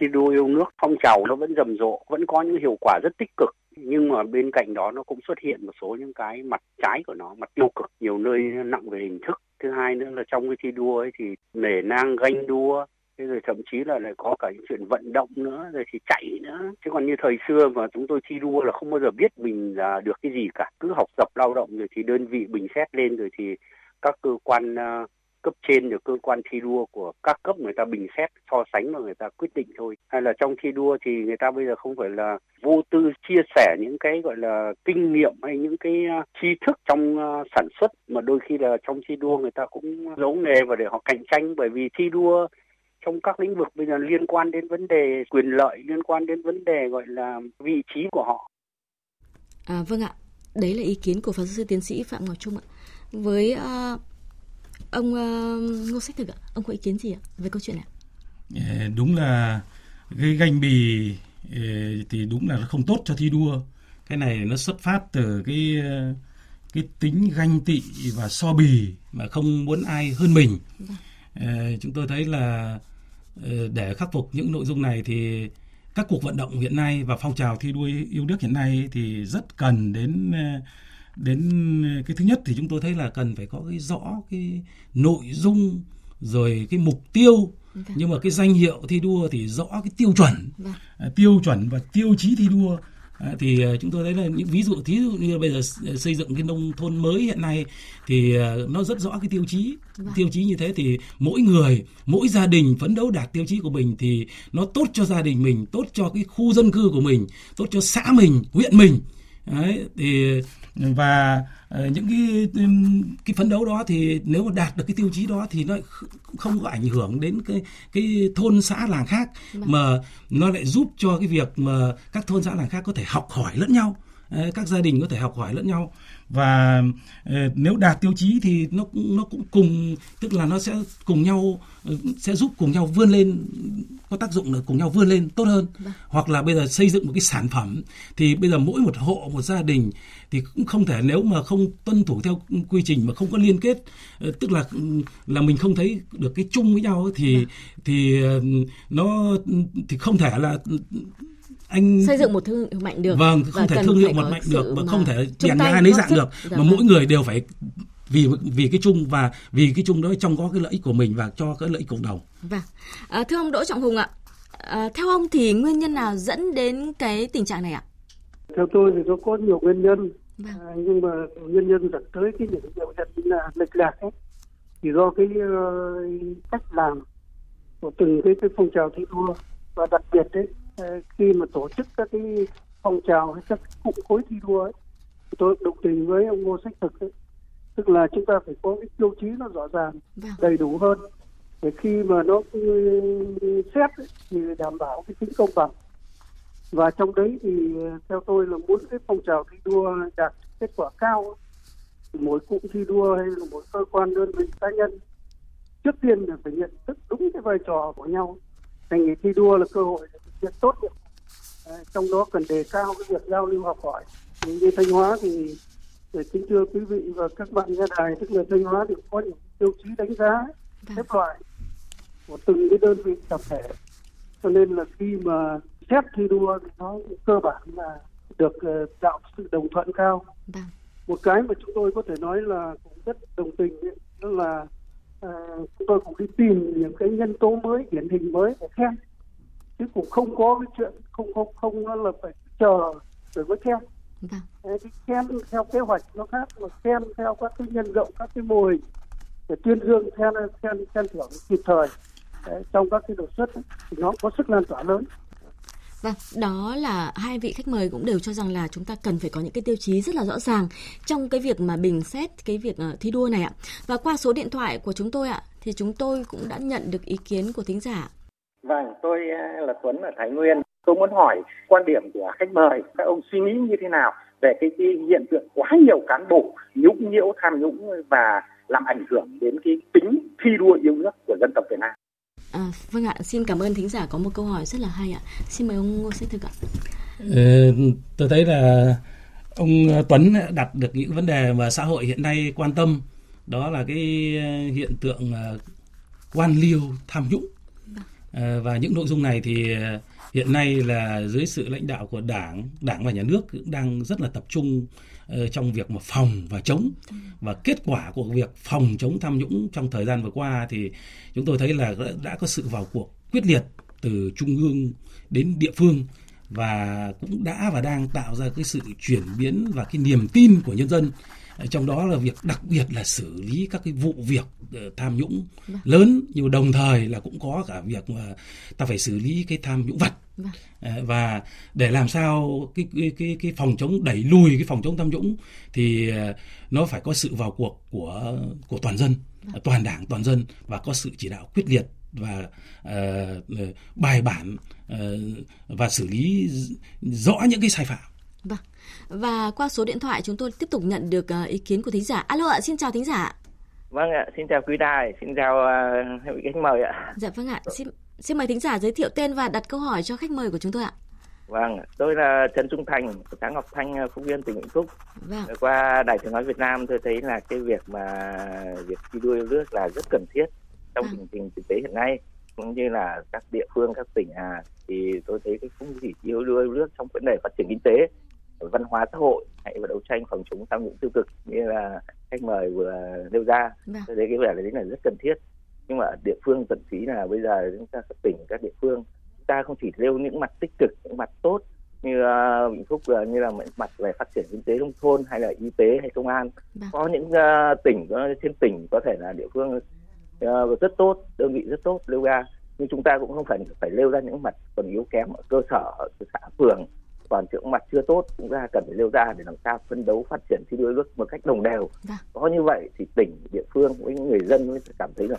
thi đua yêu nước, phong trào nó vẫn rầm rộ, vẫn có những hiệu quả rất tích cực nhưng mà bên cạnh đó nó cũng xuất hiện một số những cái mặt trái của nó, mặt tiêu cực, nhiều nơi nặng về hình thức. Thứ hai nữa là trong cái thi đua ấy thì nể nang, ganh đua, thế rồi thậm chí là lại có cả những chuyện vận động nữa, rồi thì chạy nữa. Chứ còn như thời xưa mà chúng tôi thi đua là không bao giờ biết mình là được cái gì cả. Cứ học tập, lao động rồi thì đơn vị bình xét lên rồi thì các cơ quan à, cấp trên rồi cơ quan thi đua của các cấp người ta bình xét so sánh và người ta quyết định thôi. Hay là trong thi đua thì người ta bây giờ không phải là vô tư chia sẻ những cái gọi là kinh nghiệm hay những cái à, tri thức trong à, sản xuất mà đôi khi là trong thi đua người ta cũng giấu nghề và để họ cạnh tranh. Bởi vì thi đua trong các lĩnh vực bây giờ liên quan đến vấn đề quyền lợi liên quan đến vấn đề gọi là vị trí của họ. À, vâng ạ, đấy là ý kiến của phó giáo sư tiến sĩ Phạm Ngọc Trung ạ. Với uh, ông ờ, Ngô Sách Thực ạ, ông có ý kiến gì ạ về câu chuyện này? Ờ, đúng là cái ganh bì ờ, thì đúng là nó không tốt cho thi đua. Cái này nó xuất phát từ cái cái tính ganh tị và so bì mà không muốn ai hơn mình. Ờ, chúng tôi thấy là để khắc phục những nội dung này thì các cuộc vận động hiện nay và phong trào thi đua yêu nước hiện nay thì rất cần đến đến cái thứ nhất thì chúng tôi thấy là cần phải có cái rõ cái nội dung rồi cái mục tiêu vâng. nhưng mà cái danh hiệu thi đua thì rõ cái tiêu chuẩn vâng. À, tiêu chuẩn và tiêu chí thi đua À, thì à, chúng tôi thấy là những ví dụ thí dụ như bây giờ xây dựng cái nông thôn mới hiện nay thì nó rất rõ cái tiêu chí vâng. tiêu chí như thế thì mỗi người mỗi gia đình phấn đấu đạt tiêu chí của mình thì nó tốt cho gia đình mình tốt cho cái khu dân cư của mình tốt cho xã mình huyện mình Đấy, thì và uh, những cái cái phấn đấu đó thì nếu mà đạt được cái tiêu chí đó thì nó không có ảnh hưởng đến cái cái thôn xã làng khác vâng. mà nó lại giúp cho cái việc mà các thôn xã làng khác có thể học hỏi lẫn nhau các gia đình có thể học hỏi lẫn nhau và ờ, nếu đạt tiêu chí thì nó nó cũng cùng tức là nó sẽ cùng nhau ờ, sẽ giúp cùng nhau vươn lên có tác dụng là cùng nhau vươn lên tốt hơn vâng. hoặc là bây giờ xây dựng một cái sản phẩm thì bây giờ mỗi một hộ một gia đình thì cũng không thể nếu mà không tuân thủ theo quy trình mà không có liên kết ờ, tức là là mình không thấy được cái chung với nhau thì vâng. thì nó thì không thể là anh xây dựng một thương hiệu mạnh được vâng không thể thương hiệu một mạnh được và không thể chèn hai lấy dạng được mà vâng. mỗi người đều phải vì vì cái chung và vì cái chung đó trong có cái lợi ích của mình và cho cái lợi ích cộng đồng. Vâng. À, thưa ông Đỗ Trọng Hùng ạ, à, theo ông thì nguyên nhân nào dẫn đến cái tình trạng này ạ? Theo tôi thì nó có nhiều nguyên nhân, vâng. à, nhưng mà nguyên nhân dẫn tới cái những biểu hiện là lệch lạc ấy thì do cái uh, cách làm của từng cái cái phong trào thi đua và đặc biệt đấy khi mà tổ chức các cái phong trào hay các cụm khối thi đua ấy, tôi đồng tình với ông Ngô Sách Thực ấy. tức là chúng ta phải có cái tiêu chí nó rõ ràng vâng. đầy đủ hơn để khi mà nó xét ấy, thì đảm bảo cái tính công bằng và trong đấy thì ờ, theo tôi là muốn cái phong trào thi đua đạt kết quả cao mỗi cụm thi đua hay là mỗi cơ quan đơn vị cá nhân trước tiên là phải nhận thức đúng cái vai trò của nhau thành thi đua là cơ hội để việc tốt được à, trong đó cần đề cao cái việc giao lưu học hỏi. Như thanh hóa thì kính thưa quý vị và các bạn nghe đài tức là thanh hóa thì có những tiêu chí đánh giá vâng. xếp loại của từng cái đơn vị tập thể. Cho nên là khi mà xét thi đua thì nó cơ bản là được uh, tạo sự đồng thuận cao. Vâng. một cái mà chúng tôi có thể nói là cũng rất đồng tình ấy, đó là uh, chúng tôi cũng đi tìm những cái nhân tố mới điển hình mới để khen chứ cũng không có cái chuyện không không không là phải chờ rồi mới khen vâng. khen theo kế hoạch nó khác mà khen theo các cái nhân rộng các cái mô hình để tuyên dương khen khen khen thưởng kịp thời Đấy, trong các cái đột xuất thì nó có sức lan tỏa lớn Vâng, đó là hai vị khách mời cũng đều cho rằng là chúng ta cần phải có những cái tiêu chí rất là rõ ràng trong cái việc mà bình xét cái việc uh, thi đua này ạ. Và qua số điện thoại của chúng tôi ạ, thì chúng tôi cũng đã nhận được ý kiến của thính giả Vâng, tôi à, là Tuấn ở Thái Nguyên. Tôi muốn hỏi quan điểm của khách mời, các ông suy nghĩ như thế nào về cái, cái hiện tượng quá nhiều cán bộ nhũng nhiễu tham nhũng và làm ảnh hưởng đến cái tính thi đua yêu nước của dân tộc Việt Nam. À, vâng ạ, xin cảm ơn thính giả có một câu hỏi rất là hay ạ. Xin mời ông Ngô Sách Thực ạ. Ừ, tôi thấy là ông Tuấn đặt được những vấn đề mà xã hội hiện nay quan tâm đó là cái hiện tượng à, quan liêu tham nhũng Ờ, và những nội dung này thì ờ, hiện nay là dưới sự lãnh đạo của đảng đảng và nhà nước cũng đang rất là tập trung ờ, trong việc mà phòng và chống. Và kết quả của việc phòng chống tham nhũng trong thời gian vừa qua thì chúng tôi thấy là đã có sự vào cuộc quyết liệt từ trung ương đến địa phương và cũng đã và đang tạo ra cái sự chuyển biến và cái niềm tin của nhân dân trong đó là việc đặc biệt là xử lý các cái vụ việc ờ, tham nhũng vâng. lớn nhưng đồng thời là cũng có cả việc mà ta phải xử lý cái tham nhũng vật vâng. ờ, và để làm sao cái cái cái cái phòng chống đẩy lùi cái phòng chống tham nhũng thì ờ, nó phải có sự vào cuộc của của toàn dân vâng. toàn đảng toàn dân và có sự chỉ đạo quyết liệt và uh, bài bản uh, và xử lý rõ những cái sai phạm. Vâng. Và qua số điện thoại chúng tôi tiếp tục nhận được uh, ý kiến của thính giả. Alo ạ, xin chào thính giả. Vâng ạ, xin chào quý đài, xin chào uh, khách mời ạ. Dạ vâng ạ, xin xin mời thính giả giới thiệu tên và đặt câu hỏi cho khách mời của chúng tôi ạ. Vâng, tôi là Trần Trung Thành, xã Ngọc Thanh, ờ, Phúc Yên, tỉnh Vĩnh Phúc. Vâng. Qua Đài tiếng nói Việt Nam tôi thấy là cái việc mà việc thi đua yêu nước là rất cần thiết trong vâng. tình hình thực tế hiện nay cũng như là các địa phương, các tỉnh à thì tôi thấy cái không chỉ yêu yêu nước trong vấn đề phát triển kinh tế văn hóa xã hội hay và đấu tranh phòng chống tham nhũng tiêu cực như là khách mời vừa nêu ra. Vâng. tôi thấy cái vẻ đấy là rất cần thiết. Nhưng mà ở địa phương thậm chí là bây giờ chúng ta các tỉnh các địa phương chúng ta không chỉ nêu những mặt tích cực những mặt tốt như uh, Vĩnh Phúc uh, như là mặt về phát triển kinh tế nông thôn hay là y tế hay công an. Vâng. có những uh, tỉnh có trên tỉnh có thể là địa phương uh, rất tốt đơn vị rất tốt nêu ra. Nhưng chúng ta cũng không phải phải nêu ra những mặt còn yếu kém ở cơ sở ở xã phường còn những mặt chưa tốt chúng ta cần phải nêu ra để làm sao phấn đấu phát triển thi đua nước một cách đồng đều Vâng. có như vậy thì tỉnh địa phương với người dân mới cảm thấy là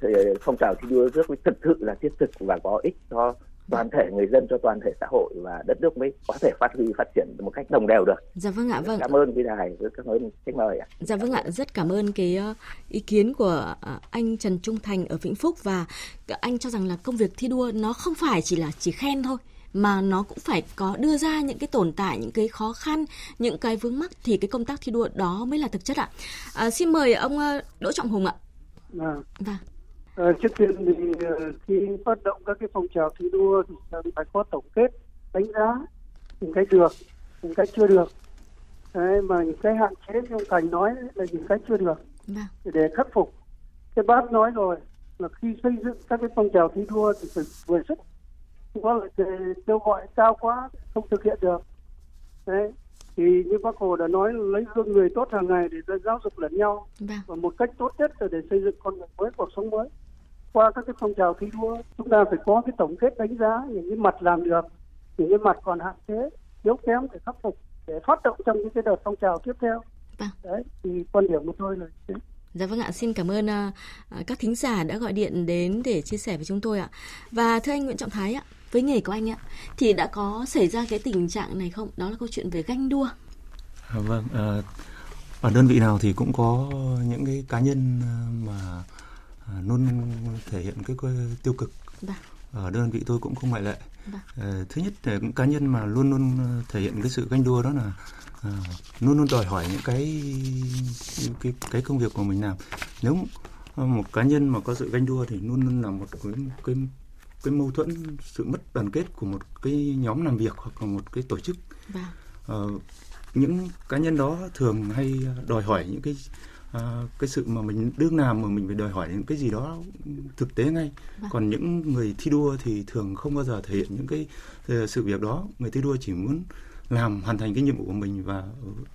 ờ, phong trào thi đua nước mới thực sự là thiết thực và có ích cho toàn thể người dân cho toàn thể xã hội và đất nước mới có thể phát huy phát triển một cách đồng đều được. Dạ vâng ạ, vâng. Cảm ơn cái đài, cảm ơn khách mời ạ. Dạ vâng ạ, rất cảm ơn cái ờ, ý kiến của ờ, anh Trần Trung Thành ở Vĩnh Phúc và anh cho rằng là công việc thi đua nó không phải chỉ là chỉ khen thôi mà nó cũng phải có đưa ra những cái tồn tại, những cái khó khăn, những cái vướng mắc thì cái công tác thi đua đó mới là thực chất ạ. À, xin mời ông ờ, Đỗ Trọng Hùng ạ. À. Vâng. À, trước tiên thì ờ, khi phát động các cái phong trào thi đua thì phải có tổng kết đánh giá những cái được những cái chưa được Đấy, mà những cái hạn chế ông Thành nói là những cái chưa được Vâng. để khắc phục cái bác nói rồi là khi xây dựng các cái phong trào thi đua thì phải vừa sức có là kêu gọi cao quá không thực hiện được đấy thì như bác hồ đã nói lấy gương người tốt hàng ngày để giáo dục lẫn nhau Vâng. và một cách tốt nhất là để xây dựng con người mới cuộc sống mới qua các cái phong trào thi đua chúng ta phải có cái tổng kết đánh giá những cái mặt làm được những cái mặt còn hạn chế yếu kém để khắc phục để phát động trong những cái đợt phong trào tiếp theo Vâng. đấy thì quan điểm của tôi là thế. Dạ vâng ạ, xin cảm ơn ờ, các thính giả đã gọi điện đến để chia sẻ với chúng tôi ạ. Và thưa anh Nguyễn Trọng Thái ạ, với nghề của anh ạ, thì đã có xảy ra cái tình trạng này không? Đó là câu chuyện về ganh đua. À, vâng, à, ở đơn vị nào thì cũng có những cái cá nhân à, mà luôn thể hiện cái, cái tiêu cực. Vâng. Ở đơn vị tôi cũng không ngoại lệ. Vâng. À, thứ nhất là những cá nhân mà luôn luôn thể hiện cái sự ganh đua đó là à, luôn luôn đòi hỏi những cái cái cái công việc của mình làm. Nếu một cá nhân mà có sự ganh đua thì luôn luôn là một cái cái cái mâu thuẫn sự mất đoàn kết của một cái nhóm làm việc hoặc là một cái tổ chức. Vâng. Ờ, những cá nhân đó thường hay đòi hỏi những cái à, cái sự mà mình đương làm mà mình phải đòi hỏi những cái gì đó thực tế ngay Vâng. còn những người thi đua thì thường không bao giờ thể hiện những cái ờ, sự việc đó người thi đua chỉ muốn làm hoàn thành cái nhiệm vụ của mình và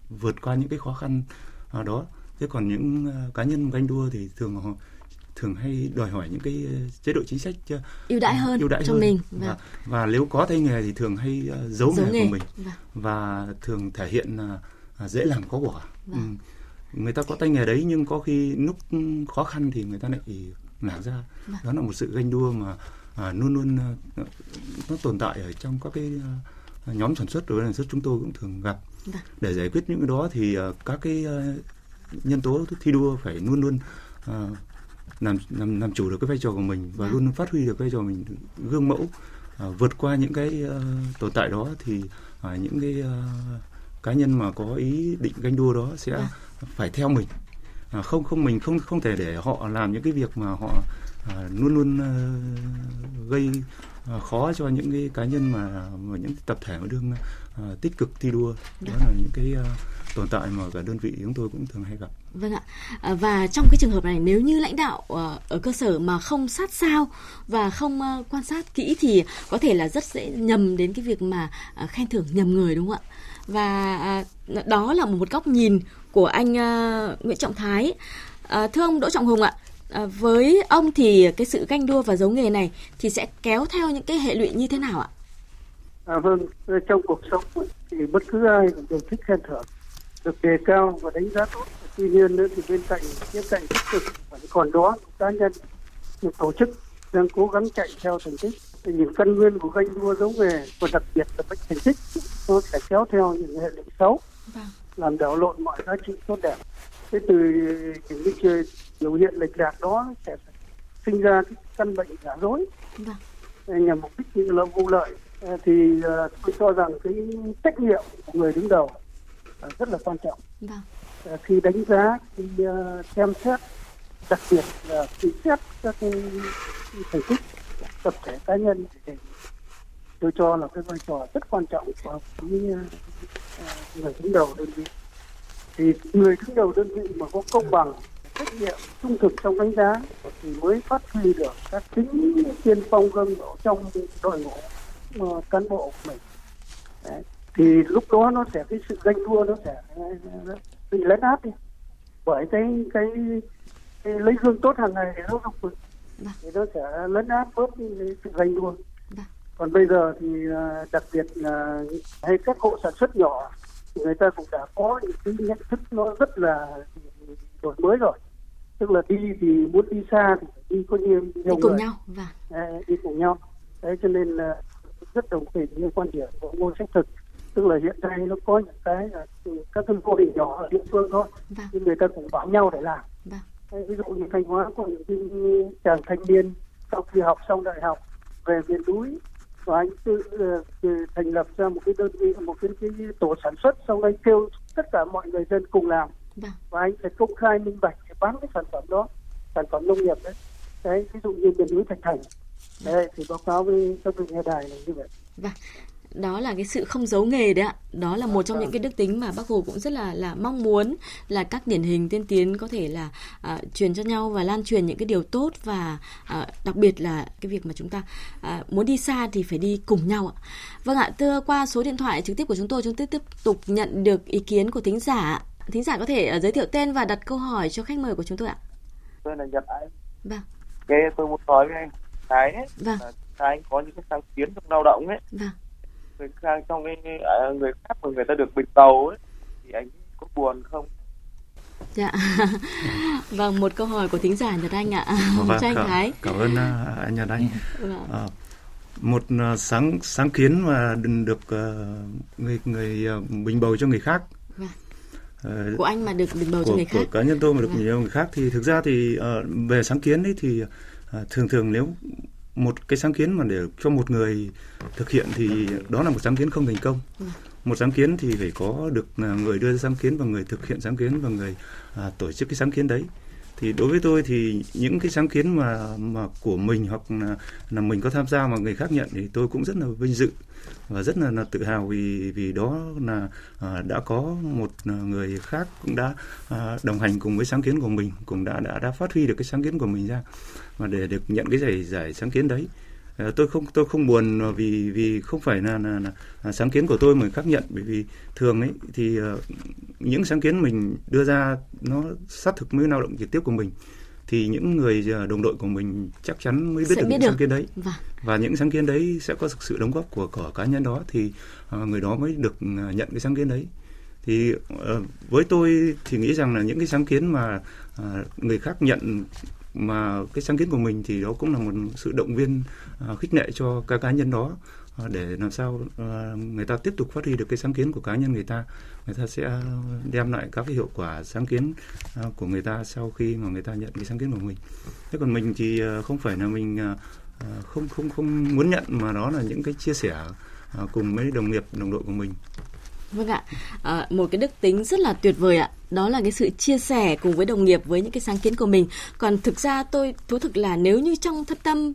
vượt qua những cái khó khăn đó thế còn những cá nhân ganh đua thì thường họ thường hay đòi hỏi những cái ờ, chế độ chính sách ờ, Ưu đãi hơn ưu đãi cho hơn. mình. và, Vâng. và nếu có tay nghề thì thường hay ờ, giấu, Giấu nghề, nghề. của mình Vâng. và thường thể hiện là à, dễ làm khó bỏ Vâng. ừ. người ta có tay nghề đấy nhưng có khi lúc khó khăn thì người ta lại nản ra đó là một sự ganh đua mà à, luôn luôn à, nó tồn tại ở trong các cái à, nhóm sản xuất rồi sản xuất chúng tôi cũng thường gặp Vâng. để giải quyết những cái đó thì à, các cái à, nhân tố thi đua phải luôn luôn à, làm làm làm chủ được cái vai trò của mình và Vâng. luôn luôn phát huy được vai trò mình gương mẫu à, vượt qua những cái à, tồn tại đó thì à, những cái à, cá nhân mà có ý định ganh đua đó sẽ Vâng. phải theo mình à, không không mình không không thể để họ làm những cái việc mà họ à, luôn luôn à, gây à, khó cho những cái cá nhân mà, mà những tập thể mà đương à, tích cực thi đua đó là những cái à, tồn tại mà cả đơn vị chúng tôi cũng thường hay gặp Vâng ạ. À, và trong cái trường hợp này nếu như lãnh đạo ờ, ở cơ sở mà không sát sao và không ờ, quan sát kỹ thì có thể là rất dễ nhầm đến cái việc mà à, khen thưởng nhầm người đúng không ạ? Và à, đó là một góc nhìn của anh à, Nguyễn Trọng Thái. Thưa ông Đỗ Trọng Hùng ạ, à, với ông thì cái sự ganh đua và giấu nghề này thì sẽ kéo theo những cái hệ lụy như thế nào ạ? À, vâng, trong cuộc sống thì bất cứ ai cũng đều thích khen thưởng, được đề cao và đánh giá tốt. Tuy nhiên nữa thì bên cạnh những cạnh tích cực vẫn còn đó những cá nhân, những tổ chức đang cố gắng chạy theo thành tích. Thì những căn nguyên của ganh đua giấu nghề và đặc biệt là bệnh thành tích nó sẽ kéo theo những hệ lụy xấu, làm đảo lộn mọi giá trị tốt đẹp. Thế từ những cái biểu hiện lệch lạc đó sẽ sinh ra cái căn bệnh giả dối Vâng. nhằm mục đích như là vụ lợi thì ờ, tôi cho rằng cái trách nhiệm của người đứng đầu rất là quan trọng Vâng. Ờ, khi đánh giá khi ờ, xem xét đặc biệt là khi xét các cái thành tích tập thể cá nhân thì tôi cho là cái vai trò rất quan trọng của ờ, người đứng đầu đơn vị thì người đứng đầu đơn vị mà có công bằng trách nhiệm trung thực trong đánh giá thì mới phát huy được các tính tiên phong gương mẫu trong đội ngũ cán bộ của mình Đấy. Thì lúc đó nó sẽ cái sự ganh đua nó sẽ bị lấn át đi. Bởi cái cái, cái lấy gương tốt hàng ngày để nó học mình thì nó sẽ lấn át bớt cái sự ganh đua. Còn bây giờ thì đặc biệt là hay các hộ sản xuất nhỏ thì người ta cũng đã có những cái nhận thức nó rất là đổi mới rồi. Tức là đi thì muốn đi xa thì đi có nhiều nhiều đi cùng người. nhau và Đấy, đi cùng nhau. Đấy cho nên là rất đồng tình với quan điểm của ngô sách thực tức là hiện nay nó có những cái là các cái mô hình nhỏ ở địa phương thôi Vâng. nhưng người ta cũng bảo nhau để làm Vâng. Ví dụ như thanh hóa có những cái chàng thanh niên sau khi học xong đại học về miền núi và anh tự tự thành lập ra một cái đơn vị một cái, cái tổ sản xuất xong anh kêu tất cả mọi người dân cùng làm Vâng. và anh phải công khai minh bạch để bán cái sản phẩm đó sản phẩm nông nghiệp đấy đấy ví dụ như miền núi thạch thành đấy thì báo cáo với các vị nghe đài là như vậy Vâng. Đó là cái sự không giấu nghề đấy ạ. Đó là một trong những cái đức tính mà Bác Hồ cũng rất là là mong muốn là các điển hình tiên tiến có thể là à, truyền cho nhau và lan truyền những cái điều tốt và à, đặc biệt là cái việc mà chúng ta à, muốn đi xa thì phải đi cùng nhau ạ. Vâng ạ, thưa qua số điện thoại trực tiếp của chúng tôi chúng tôi tiếp tục nhận được ý kiến của thính giả. Thính giả có thể à, giới thiệu tên và đặt câu hỏi cho khách mời của chúng tôi ạ. tôi là Nhật Anh. Vâng. Cái tôi muốn nói với anh cái ấy, Vâng. là anh có những cái sáng kiến trong lao động ấy. Vâng. Người khác trong cái à, người khác mà người ta được bình bầu ấy thì anh có buồn không? Dạ. <laughs> vâng, một câu hỏi của thính giả Nhật Anh ạ. Vâng, cho anh cảm, Thái. cảm ơn à, anh Nhật Anh. Vâng. À, một sáng sáng kiến mà được à, người người à, bình bầu cho người khác. Vâng. Ờ, Của anh mà được bình bầu cho của, người khác. của cá nhân tôi mà được Vâng. bình bầu người khác thì thực ra thì ờ, về sáng kiến ấy thì ờ, thường thường nếu một cái sáng kiến mà để cho một người thực hiện thì đó là một sáng kiến không thành công. Vâng. Một sáng kiến thì phải có được là người đưa ra sáng kiến và người thực hiện sáng kiến và người à, tổ chức cái sáng kiến đấy. Thì đối với tôi thì những cái sáng kiến mà mà của mình hoặc là, là mình có tham gia mà người khác nhận thì tôi cũng rất là vinh dự và rất là, là tự hào vì vì đó là à, đã có một à, người khác cũng đã à, đồng hành cùng với sáng kiến của mình cũng đã đã đã phát huy được cái sáng kiến của mình ra. Và để được nhận cái giải giải sáng kiến đấy À, tôi không tôi không buồn vì vì không phải là, là, là, là sáng kiến của tôi mà khác nhận. Bởi vì thường ấy thì uh, những sáng kiến mình đưa ra nó sát thực với lao động trực tiếp của mình thì những người à, đồng đội của mình chắc chắn mới biết Sẽ được biết những được. sáng kiến đấy Vâng. và những sáng kiến đấy sẽ có sự đóng góp của của cá nhân đó thì ờ, người đó mới được ờ, nhận cái sáng kiến đấy thì ờ, với tôi thì nghĩ rằng là những cái sáng kiến mà ờ, người khác nhận mà cái sáng kiến của mình thì đó cũng là một sự động viên ờ, khích lệ cho các cá nhân đó ờ, Ờ, để làm sao ờ, người ta tiếp tục phát huy được cái sáng kiến của cá nhân người ta người ta sẽ đem lại các cái hiệu quả sáng kiến ờ, của người ta sau khi mà người ta nhận cái sáng kiến của mình. Thế còn mình thì không phải là mình không không không muốn nhận mà đó là những cái chia sẻ cùng mấy đồng nghiệp, đồng đội của mình. Vâng ạ, à, một cái đức tính rất là tuyệt vời ạ. Đó là cái sự chia sẻ cùng với đồng nghiệp với những cái sáng kiến của mình. Còn thực ra tôi thú thực là nếu như trong thâm tâm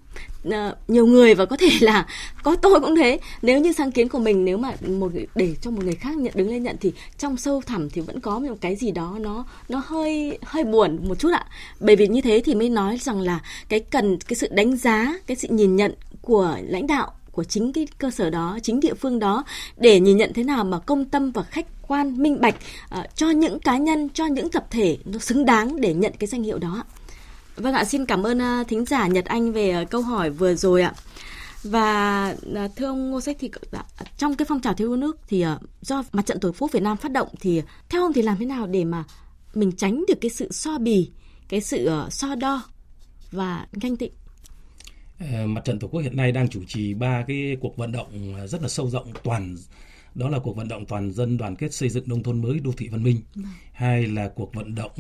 à, nhiều người và có thể là có tôi cũng thế. Nếu như sáng kiến của mình nếu mà một để cho một người khác nhận đứng lên nhận thì trong sâu thẳm thì vẫn có một cái gì đó nó nó hơi hơi buồn một chút ạ. Bởi vì như thế thì mới nói rằng là cái cần cái sự đánh giá, cái sự nhìn nhận của lãnh đạo của chính cái cơ sở đó, chính địa phương đó để nhìn nhận thế nào mà công tâm và khách quan minh bạch uh, cho những cá nhân, cho những tập thể nó xứng đáng để nhận cái danh hiệu đó. Vâng ạ, xin cảm ơn uh, thính giả Nhật Anh về uh, câu hỏi vừa rồi ạ. Và uh, thưa ông Ngô Sách thì trong cái phong trào thiếu nước thì do Mặt trận Tổ quốc Việt Nam phát động thì theo ông thì làm thế nào để mà mình tránh được cái sự so bì, cái sự so đo và ganh tị? Ờ, Mặt trận Tổ quốc hiện nay đang chủ trì ba cái cuộc vận động ờ, rất là sâu rộng toàn đó là cuộc vận động toàn dân đoàn kết xây dựng nông thôn mới đô thị văn minh. Hai là cuộc vận động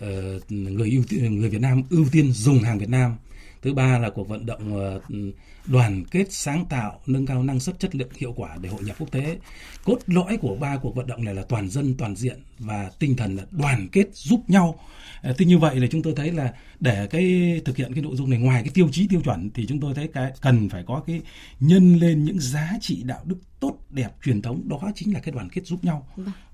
ờ, người ưu tiên, người Việt Nam ưu tiên dùng hàng Việt Nam. Thứ ba là cuộc vận động ờ, đoàn kết sáng tạo nâng cao năng suất chất lượng hiệu quả để hội nhập quốc tế. Cốt lõi của ba cuộc vận động này là toàn dân toàn diện và tinh thần là đoàn kết giúp nhau. Ờ, Thế như vậy là chúng tôi thấy là để cái thực hiện cái nội dung này ngoài cái tiêu chí tiêu chuẩn thì chúng tôi thấy cái cần phải có cái nhân lên những giá trị đạo đức tốt đẹp truyền thống. Đó chính là cái đoàn kết giúp nhau.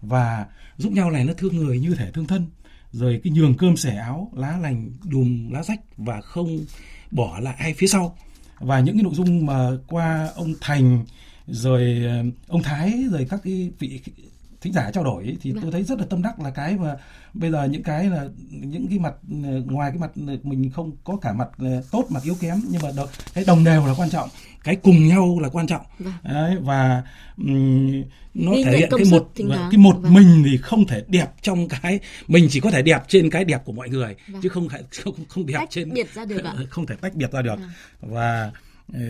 Và giúp nhau này nó thương người như thể thương thân. Rồi cái nhường cơm sẻ áo lá lành đùm lá rách và không bỏ lại ai phía sau và những cái nội dung mà qua ông Thành, rồi ờ, ông Thái, rồi các cái vị thính giả trao đổi ấy, thì vâng. tôi thấy rất là tâm đắc là cái mà bây giờ những cái là những cái mặt ờ, ngoài cái mặt mình không có cả mặt ờ, tốt mặt yếu kém nhưng mà đồng, cái đồng đều là quan trọng cái cùng nhau là quan trọng vâng. Đấy, và um, nó Đi thể hiện cái một cái một vâng. mình thì không thể đẹp trong cái mình chỉ có thể đẹp trên cái đẹp của mọi người vâng. chứ không không, không đẹp tách trên biệt ra được <laughs> không thể tách biệt ra được và Ờ,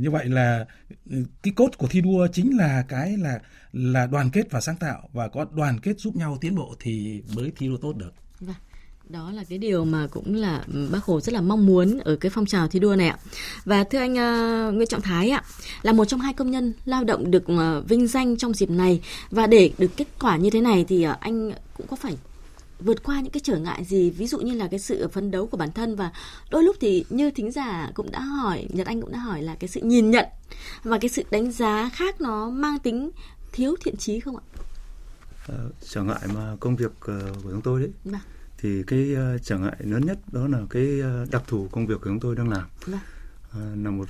như vậy là ừ, cái cốt của thi đua chính là cái là là đoàn kết và sáng tạo và có đoàn kết giúp nhau tiến bộ thì mới thi đua tốt được. Vâng. Đó là cái điều mà cũng là bác Hồ rất là mong muốn ở cái phong trào thi đua này ạ. Và thưa anh uh, Nguyễn Trọng Thái ạ, là một trong hai công nhân lao động được uh, vinh danh trong dịp này và để được kết quả như thế này thì uh, anh cũng có phải vượt qua những cái trở ngại gì ví dụ như là cái sự phấn đấu của bản thân và đôi lúc thì như thính giả cũng đã hỏi nhật anh cũng đã hỏi là cái sự nhìn nhận và cái sự đánh giá khác nó mang tính thiếu thiện trí không ạ uh, trở ngại mà công việc uh, của chúng tôi đấy vâng. thì cái uh, trở ngại lớn nhất đó là cái uh, đặc thù công việc của chúng tôi đang làm vâng. uh, là một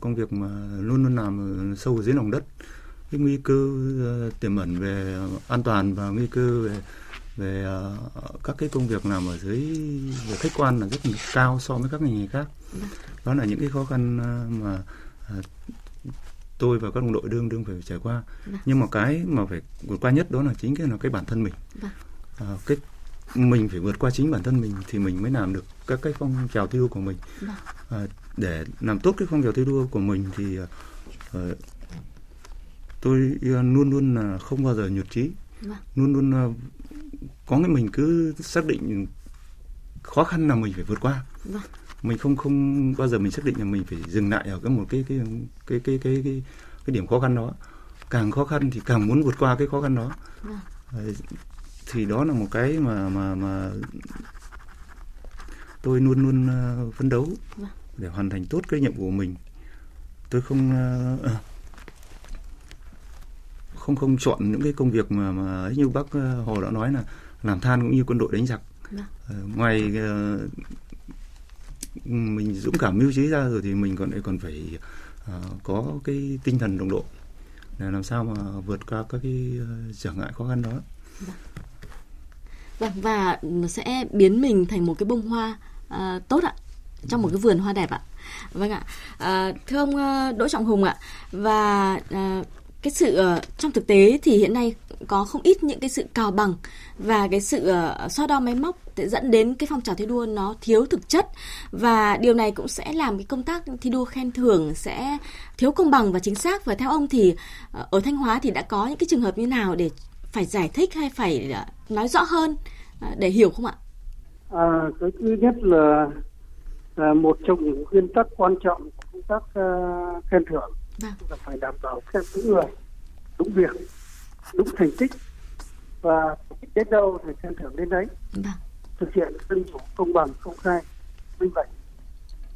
công việc mà luôn luôn làm sâu dưới lòng đất cái nguy cơ tiềm ẩn về an toàn và nguy cơ về về uh, các cái công việc làm ở dưới về khách quan là rất là cao so với các ngành nghề khác. Vâng. đó là những cái khó khăn uh, mà uh, tôi và các đồng đội đương đương phải trải qua. Vâng. nhưng mà cái mà phải vượt qua nhất đó là chính cái là cái bản thân mình. À, cái mình phải vượt qua chính bản thân mình thì mình mới làm được các cái phong trào thi đua của mình. À, để làm tốt cái phong trào thi đua của mình thì uh, tôi luôn luôn là không bao giờ nhụt chí. Luôn luôn uh, có cái mình cứ xác định khó khăn là mình phải vượt qua. Vâng. Mình không không bao giờ mình xác định là mình phải dừng lại ở cái một cái cái cái cái cái cái, cái điểm khó khăn đó. Càng khó khăn thì càng muốn vượt qua cái khó khăn đó. Vâng. thì đó là một cái mà mà mà tôi luôn luôn uh, phấn đấu vâng. để hoàn thành tốt cái nhiệm vụ của mình. Tôi không uh, không không chọn những cái công việc mà mà như bác hồ đã nói là làm than cũng như quân đội đánh giặc vâng. uh, ngoài uh, mình dũng cảm mưu trí ra rồi thì mình còn còn phải uh, có cái tinh thần đồng đội để làm sao mà vượt qua các cái trở ngại khó khăn đó. Vâng và sẽ biến mình thành một cái bông hoa uh, tốt ạ trong một cái vườn hoa đẹp ạ. Vâng ạ. À, thưa ông Đỗ Trọng Hùng ạ và à, cái sự ờ, trong thực tế thì hiện nay có không ít những cái sự cào bằng và cái sự ờ, so đo máy móc dẫn đến cái phong trào thi đua nó thiếu thực chất. Và điều này cũng sẽ làm cái công tác thi đua khen thưởng sẽ thiếu công bằng và chính xác. Và theo ông thì ờ, ở Thanh Hóa thì đã có những cái trường hợp như nào để phải giải thích hay phải nói rõ hơn để hiểu không ạ? À, cái thứ nhất là, là một trong những nguyên tắc quan trọng của công tác uh, khen thưởng vâng. là phải đảm bảo khen đúng người đúng việc đúng thành tích và đến đâu thì khen thưởng đến đấy vâng. thực hiện dân chủ công bằng công khai minh bạch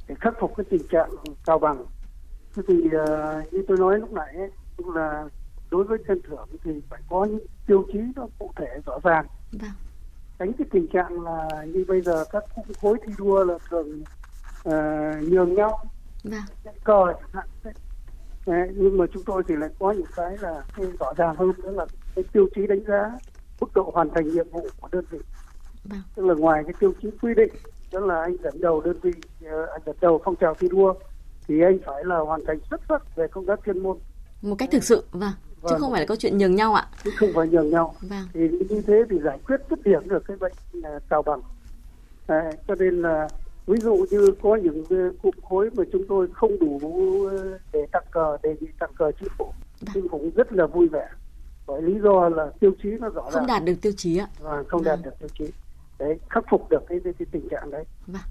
để khắc phục cái tình trạng cao bằng thế thì uh, như tôi nói lúc nãy ấy, cũng là đối với khen thưởng thì phải có những tiêu chí nó cụ thể rõ ràng vâng. tránh cái tình trạng là như bây giờ các khối thi đua là thường uh, nhường nhau vâng. cờ chẳng hạn Đấy, nhưng mà chúng tôi thì lại có những cái là cái rõ ràng hơn nữa là cái tiêu chí đánh giá mức độ hoàn thành nhiệm vụ của đơn vị vâng. tức là ngoài cái tiêu chí quy định đó là anh dẫn đầu đơn vị ờ, anh dẫn đầu phong trào thi đua thì anh phải là hoàn thành xuất sắc về công tác chuyên môn một cách thực sự vâng chứ vâng. không phải là câu chuyện nhường nhau ạ chứ không phải nhường nhau vâng. thì như thế thì giải quyết dứt điểm được cái bệnh uh, cào bằng à, cho nên là ví dụ như có những cụm khối mà chúng tôi không đủ ờ, để tặng cờ đề nghị tặng cờ chính phủ nhưng cũng rất là vui vẻ. Bởi lý do là tiêu chí nó rõ ràng. không đạt được tiêu chí ạ. Và không đạt vâng. được tiêu chí. Đấy khắc phục được cái, cái, cái tình trạng đấy. Vâng.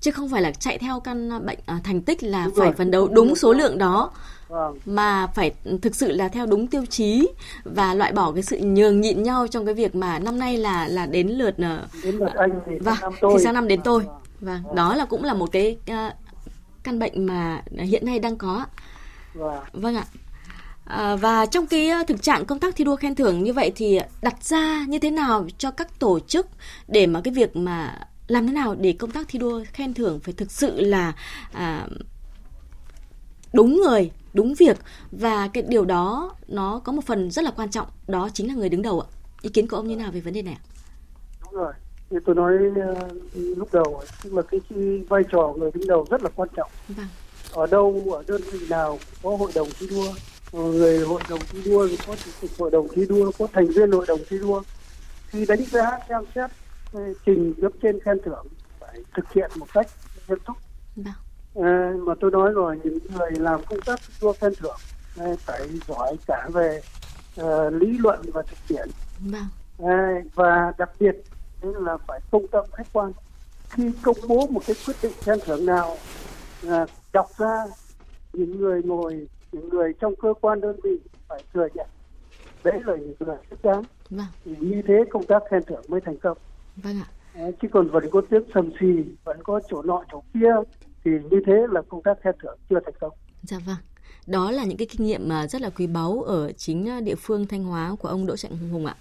Chứ không phải là chạy theo căn bệnh à, thành tích là đúng phải rồi. phấn đấu đúng số lượng đó vâng. mà phải thực sự là theo đúng tiêu chí và loại bỏ cái sự nhường nhịn nhau trong cái việc mà năm nay là là đến lượt uh, đến lượt anh thì vâng, sang năm tôi. thì sang năm đến tôi vâng. Vâng, đó là cũng là một cái uh, căn bệnh mà hiện nay đang có. Vâng. Vâng ạ. À, và trong cái thực trạng công tác thi đua khen thưởng như vậy thì đặt ra như thế nào cho các tổ chức để mà cái việc mà làm thế nào để công tác thi đua khen thưởng phải thực sự là à, đúng người đúng việc và cái điều đó nó có một phần rất là quan trọng đó chính là người đứng đầu ạ ý kiến của ông như nào về vấn đề này ạ đúng rồi như tôi nói uh, lúc đầu tức là cái, cái vai trò người đứng đầu rất là quan trọng vâng. ở đâu ở đơn vị nào có hội đồng thi đua người hội đồng thi đua có chủ tịch hội đồng thi đua có thành viên hội đồng thi đua khi đánh giá xem xét trình cấp trên khen thưởng phải thực hiện một cách nghiêm túc vâng. à, mà tôi nói rồi những người làm công tác thi đua khen thưởng phải giỏi cả về uh, lý luận và thực tiễn vâng. à, và đặc biệt đấy là phải công tâm khách quan. Khi công bố một cái quyết định khen thưởng nào à, đọc ra những người ngồi những người trong cơ quan đơn vị phải thừa nhận đấy là những người thích đáng. Vâng. thì như thế công tác khen thưởng mới thành công. Vâng ạ. À, chứ còn vẫn có tiếng sầm xì vẫn có chỗ nọ chỗ kia thì như thế là công tác khen thưởng chưa thành công. Dạ vâng đó là những cái kinh nghiệm mà rất là quý báu ở chính à, địa phương Thanh Hóa của ông Đỗ Trọng Hùng ạ.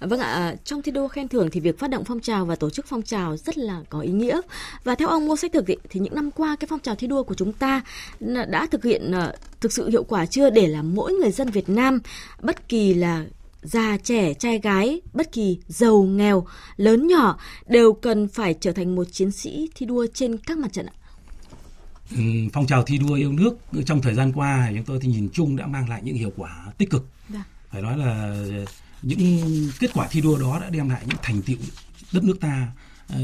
Vâng ạ, à, trong thi đua khen thưởng thì việc phát động phong trào và tổ chức phong trào rất là có ý nghĩa. Và theo ông Ngô Sách Thực thì những năm qua cái phong trào thi đua của chúng ta đã thực hiện à, thực sự hiệu quả chưa để làm mỗi người dân Việt Nam bất kỳ là già trẻ trai gái bất kỳ giàu nghèo lớn nhỏ đều cần phải trở thành một chiến sĩ thi đua trên các mặt trận ạ phong trào thi đua yêu nước trong thời gian qua chúng tôi thì nhìn chung đã mang lại những hiệu quả tích cực Đã. Dạ. phải nói là những kết quả thi đua đó đã đem lại những thành tựu đất nước ta uh,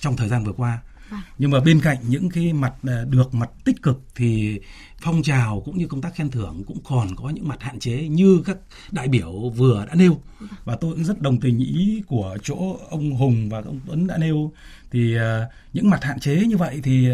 trong thời gian vừa qua dạ. nhưng mà bên cạnh những cái mặt ờ, được mặt tích cực thì phong trào cũng như công tác khen thưởng cũng còn có những mặt hạn chế như các đại biểu vừa đã nêu dạ. và tôi cũng rất đồng tình ý của chỗ ông Hùng và ông Tuấn đã nêu thì những mặt hạn chế như vậy thì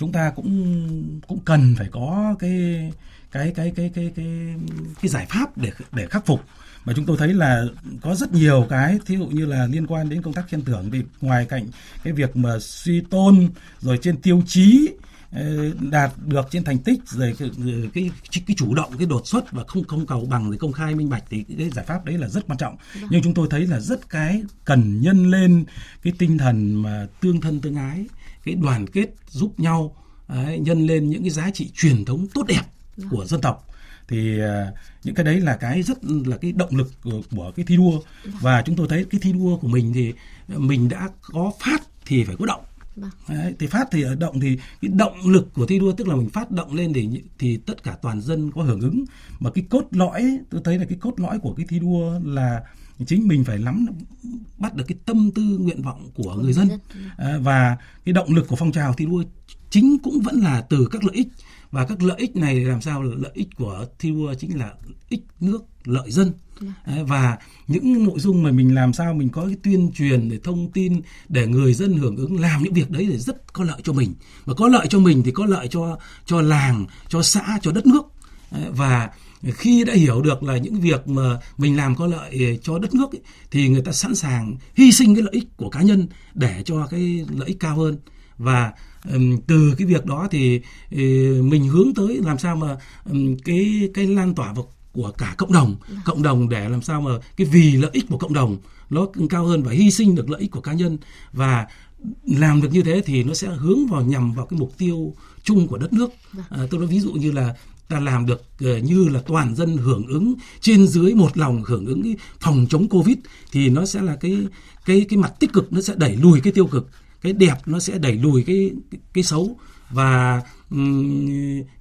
chúng ta cũng cũng cần phải có cái cái cái cái cái cái cái giải pháp để để khắc phục. Mà chúng tôi thấy là có rất nhiều cái thí dụ như là liên quan đến công tác khen thưởng. Thì ngoài cạnh cái việc mà suy tôn rồi trên tiêu chí ờ, đạt được trên thành tích rồi cái, cái cái chủ động cái đột xuất và không không cầu bằng rồi công khai minh bạch thì cái giải pháp đấy là rất quan trọng. Nhưng chúng tôi thấy là rất cái cần nhân lên cái tinh thần mà tương thân tương ái cái đoàn kết giúp nhau đấy, nhân lên những cái giá trị truyền thống tốt đẹp dạ. của dân tộc thì uh, những cái đấy là cái rất là cái động lực của, của cái thi đua dạ. và chúng tôi thấy cái thi đua của mình thì mình đã có phát thì phải có động dạ. Đấy, thì phát thì ở động thì cái động lực của thi đua tức là mình phát động lên để thì tất cả toàn dân có hưởng ứng mà cái cốt lõi tôi thấy là cái cốt lõi của cái thi đua là chính mình phải nắm bắt được cái tâm tư nguyện vọng của người dân. à, và cái động lực của phong trào thi đua chính cũng vẫn là từ các lợi ích. Và các lợi ích này làm sao lợi ích của thi đua chính là ích nước lợi dân. À, và những nội dung mà mình làm sao mình có cái tuyên truyền để thông tin để người dân hưởng ứng làm những việc đấy thì rất có lợi cho mình. Và có lợi cho mình thì có lợi cho cho làng cho xã cho đất nước. À, và khi đã hiểu được là những việc mà mình làm có lợi cho đất nước ấy, thì người ta sẵn sàng hy sinh cái lợi ích của cá nhân để cho cái lợi ích cao hơn. Và um, từ cái việc đó thì uh, mình hướng tới làm sao mà um, cái cái lan tỏa vào của cả cộng đồng cộng đồng để làm sao mà cái vì lợi ích của cộng đồng nó cao hơn và hy sinh được lợi ích của cá nhân. Và làm được như thế thì nó sẽ hướng vào nhằm vào cái mục tiêu chung của đất nước. À, tôi nói ví dụ như là ta làm được ờ, như là toàn dân hưởng ứng trên dưới một lòng hưởng ứng phòng chống covid thì nó sẽ là cái cái cái mặt tích cực nó sẽ đẩy lùi cái tiêu cực. Cái đẹp nó sẽ đẩy lùi cái cái, cái xấu. Và um,